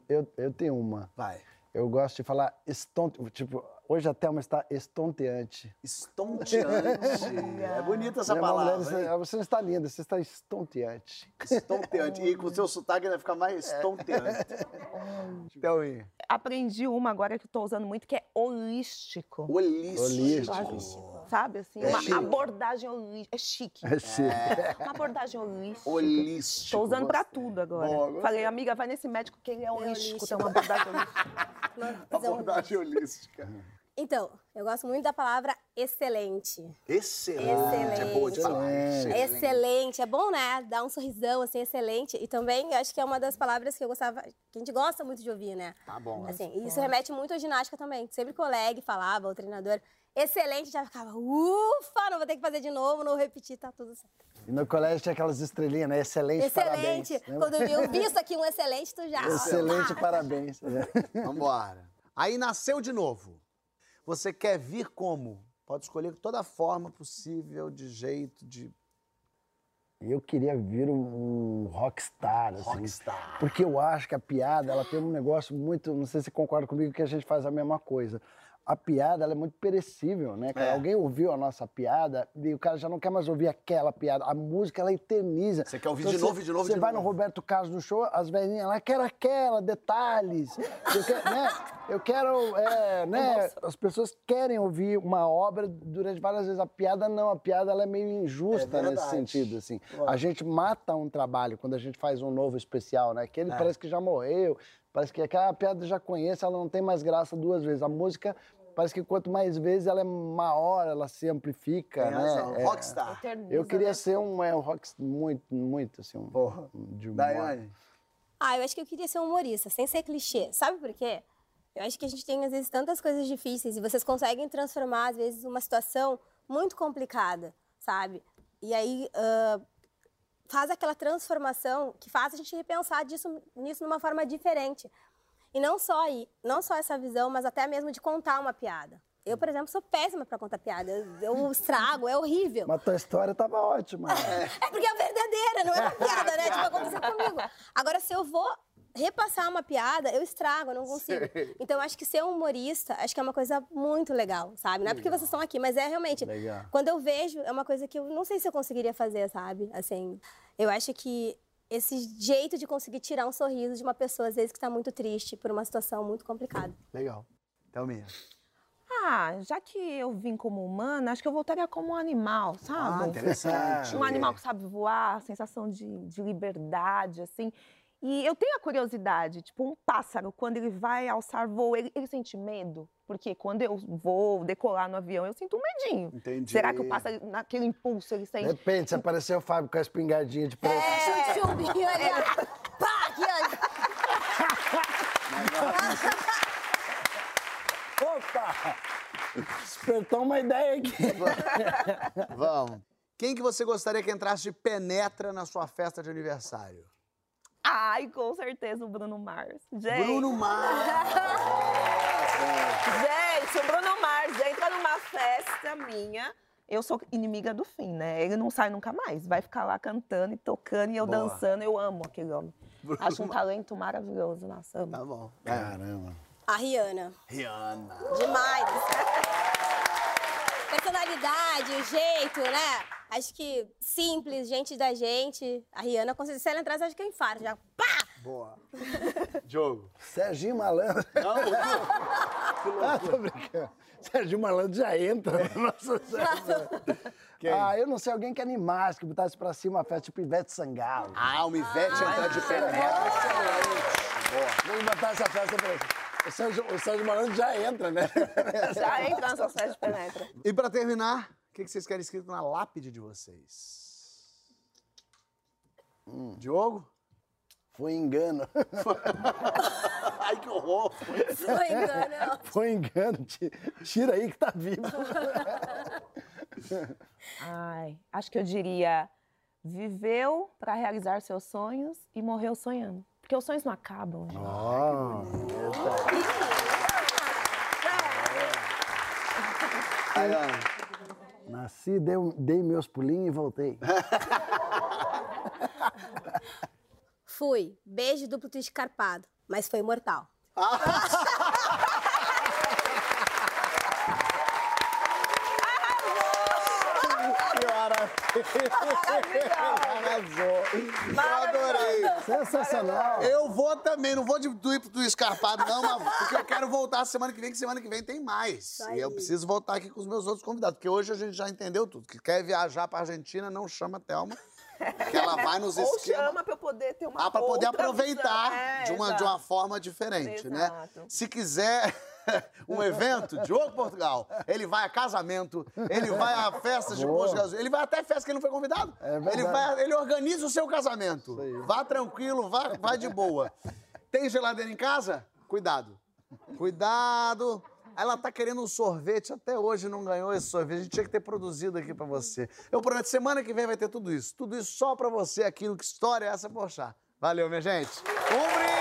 Eu, eu tenho uma. Vai. Eu gosto de falar estonte. Tipo, hoje a Thelma está estonteante. Estonteante. é bonita essa Minha mulher palavra. "Ah, você está linda, você está estonteante. Estonteante. E com o seu sotaque ainda fica mais estonteante. Então, e? Aprendi uma agora que eu tô usando muito, que é holístico. Holístico. Holístico. Sabe, assim? É uma chique. abordagem holística. É chique. É chique. Uma abordagem holística. Holístico. Tô usando pra gostei. tudo agora. Falei, amiga, vai nesse médico que ele é holístico, tem uma abordagem holística. Abordagem holística. Então, eu gosto muito da palavra excelente. Excelente. Excelente. É boa de falar. Excelente. Excelente. É bom, né? Dar um sorrisão, assim, excelente. E também, eu acho que é uma das palavras que eu gostava, que a gente gosta muito de ouvir, né? Tá bom. Assim, e isso remete muito à ginástica também. Sempre o colega falava, o treinador, excelente, já ficava, ufa, não vou ter que fazer de novo, não vou repetir, tá tudo certo. E no colégio tinha aquelas estrelinhas, né? Excelente, excelente. parabéns. Lembra? Quando eu vi o visto aqui, um excelente, tu já. Excelente, Ah, parabéns. É. Vambora. Aí nasceu de novo. Você quer vir como? Pode escolher toda forma possível, de jeito, de Eu queria vir um, um rockstar, assim. rockstar. Porque eu acho que a piada, ela tem um negócio muito. Não sei se você concorda comigo que a gente faz a mesma coisa. A piada, ela é muito perecível, né? cara? É. Alguém ouviu a nossa piada e o cara já não quer mais ouvir aquela piada. A música, ela eterniza. Você quer ouvir Então, de você- novo, de novo, Você de vai novo. no Roberto Carlos no show, as velhinhas lá, quero aquela, detalhes. Eu quero, né? Eu quero, é, né? As pessoas querem ouvir uma obra durante várias vezes. A piada não, a piada ela é meio injusta É nesse sentido, assim. A gente mata um trabalho quando a gente faz um novo especial, né? Que ele É. parece que já morreu, parece que aquela piada já conhece, ela não tem mais graça duas vezes. A música parece que quanto mais vezes ela é maior, ela se amplifica, Tem né? É, Rockstar. Eterniza, eu queria né? ser um, é, um rock muito, muito, assim, um, Porra. de humor. Daiane. Ah, eu acho que eu queria ser humorista, sem ser clichê. Sabe por quê? Eu acho que a gente tem, às vezes, tantas coisas difíceis e vocês conseguem transformar, às vezes, uma situação muito complicada, sabe? E aí ah, faz aquela transformação que faz a gente repensar disso, nisso de uma forma diferente. E não só aí, não só essa visão, mas até mesmo de contar uma piada. Eu, por exemplo, sou péssima para contar piada. Eu, estrago, é horrível. Mas tua história tava ótima. É porque é verdadeira, não é uma piada, né? Tipo, aconteceu comigo. Agora, se eu vou repassar uma piada, eu estrago, eu não consigo. Então, eu acho que ser um humorista, acho que é uma coisa muito legal, sabe? Não é porque vocês estão aqui, mas é realmente. Legal. Quando eu vejo, é uma coisa que eu não sei se eu conseguiria fazer, sabe? Assim, eu acho que esse jeito de conseguir tirar um sorriso de uma pessoa, às vezes, que está muito triste por uma situação muito complicada. Legal. Thelminha. Ah, já que eu vim como humana, acho que eu voltaria como um animal, sabe? Ah, interessante. Um animal que sabe voar, sensação de, de liberdade, assim. E eu tenho a curiosidade, tipo, um pássaro, quando ele vai alçar voo, ele, ele sente medo? Porque quando eu vou decolar no avião, eu sinto um medinho. Entendi. Será que o pássaro, naquele impulso, ele sente... Depende, se aparecer o Fábio com a espingardinha de preto. É, chumbinho ali. Pá, aqui, ó. Opa! Despertou uma ideia aqui. Vamos. Quem que você gostaria que entrasse de penetra na sua festa de aniversário? Ai, com certeza o Bruno Mars. Gente, Bruno Mars. Gente, o Bruno Mars entra numa festa minha. Eu sou inimiga do fim, né? Ele não sai nunca mais. Vai ficar lá cantando e tocando e eu Boa. dançando. Eu amo aquele homem. Bruno Acho um talento maravilhoso na samba. Tá bom. Caramba. A Rihanna. Rihanna. Demais. Personalidade, o jeito, né? Acho que simples, gente da gente. A Rihanna, se ela entrasse, acho que eu infarto. Já pá! Boa. Diogo. Serginho Malandro. Não, Ah, tô brincando. Serginho Malandro já entra na nossa Quem? Ah, eu não sei, alguém que animasse, que botasse pra cima a festa, tipo Ivete Sangalo. Ah, o Ivete entrar de pé reto. Excelente. Vamos botar essa festa pra... O Sérgio, o Sérgio Malandro já entra, né? Já entra festa de penetra. E pra terminar, o que que vocês querem escrito na lápide de vocês? Diogo? Foi engano. Ai, que horror. Foi engano. Foi engano. Ti- Tira aí que tá vivo. Ai, acho que eu diria viveu pra realizar seus sonhos e morreu sonhando. Porque os sonhos não acabam, né? Ana. nasci, dei, dei meus pulinhos e voltei. Fui. Beijo duplo twist carpado. Mas foi mortal. Arrasou. Eu adorei. Sensacional. Eu vou também, não vou de do do escarpado, não, mas porque eu quero voltar semana que vem, que semana que vem tem mais. E eu preciso voltar aqui com os meus outros convidados, porque hoje a gente já entendeu tudo. Que quer viajar pra Argentina, não chama a Thelma. Que ela vai nos Ou esquemas. chama pra eu poder ter uma Ah, pra poder aproveitar. É, de, uma, de uma forma diferente, né? Exato. Se quiser um evento, Diogo Portugal, ele vai a casamento, ele vai a festas de posto de gasolina, ele vai até festa que ele não foi convidado. É ele, vai, ele organiza o seu casamento. Vá tranquilo, vá, vá de boa. Tem geladeira em casa? Cuidado. Cuidado. Ela tá querendo um sorvete, até hoje não ganhou esse sorvete. A gente tinha que ter produzido aqui pra você. Eu prometo, semana que vem vai ter tudo isso. Tudo isso só pra você aqui no Que História é essa, Poxa? Valeu, minha gente. Um brinde!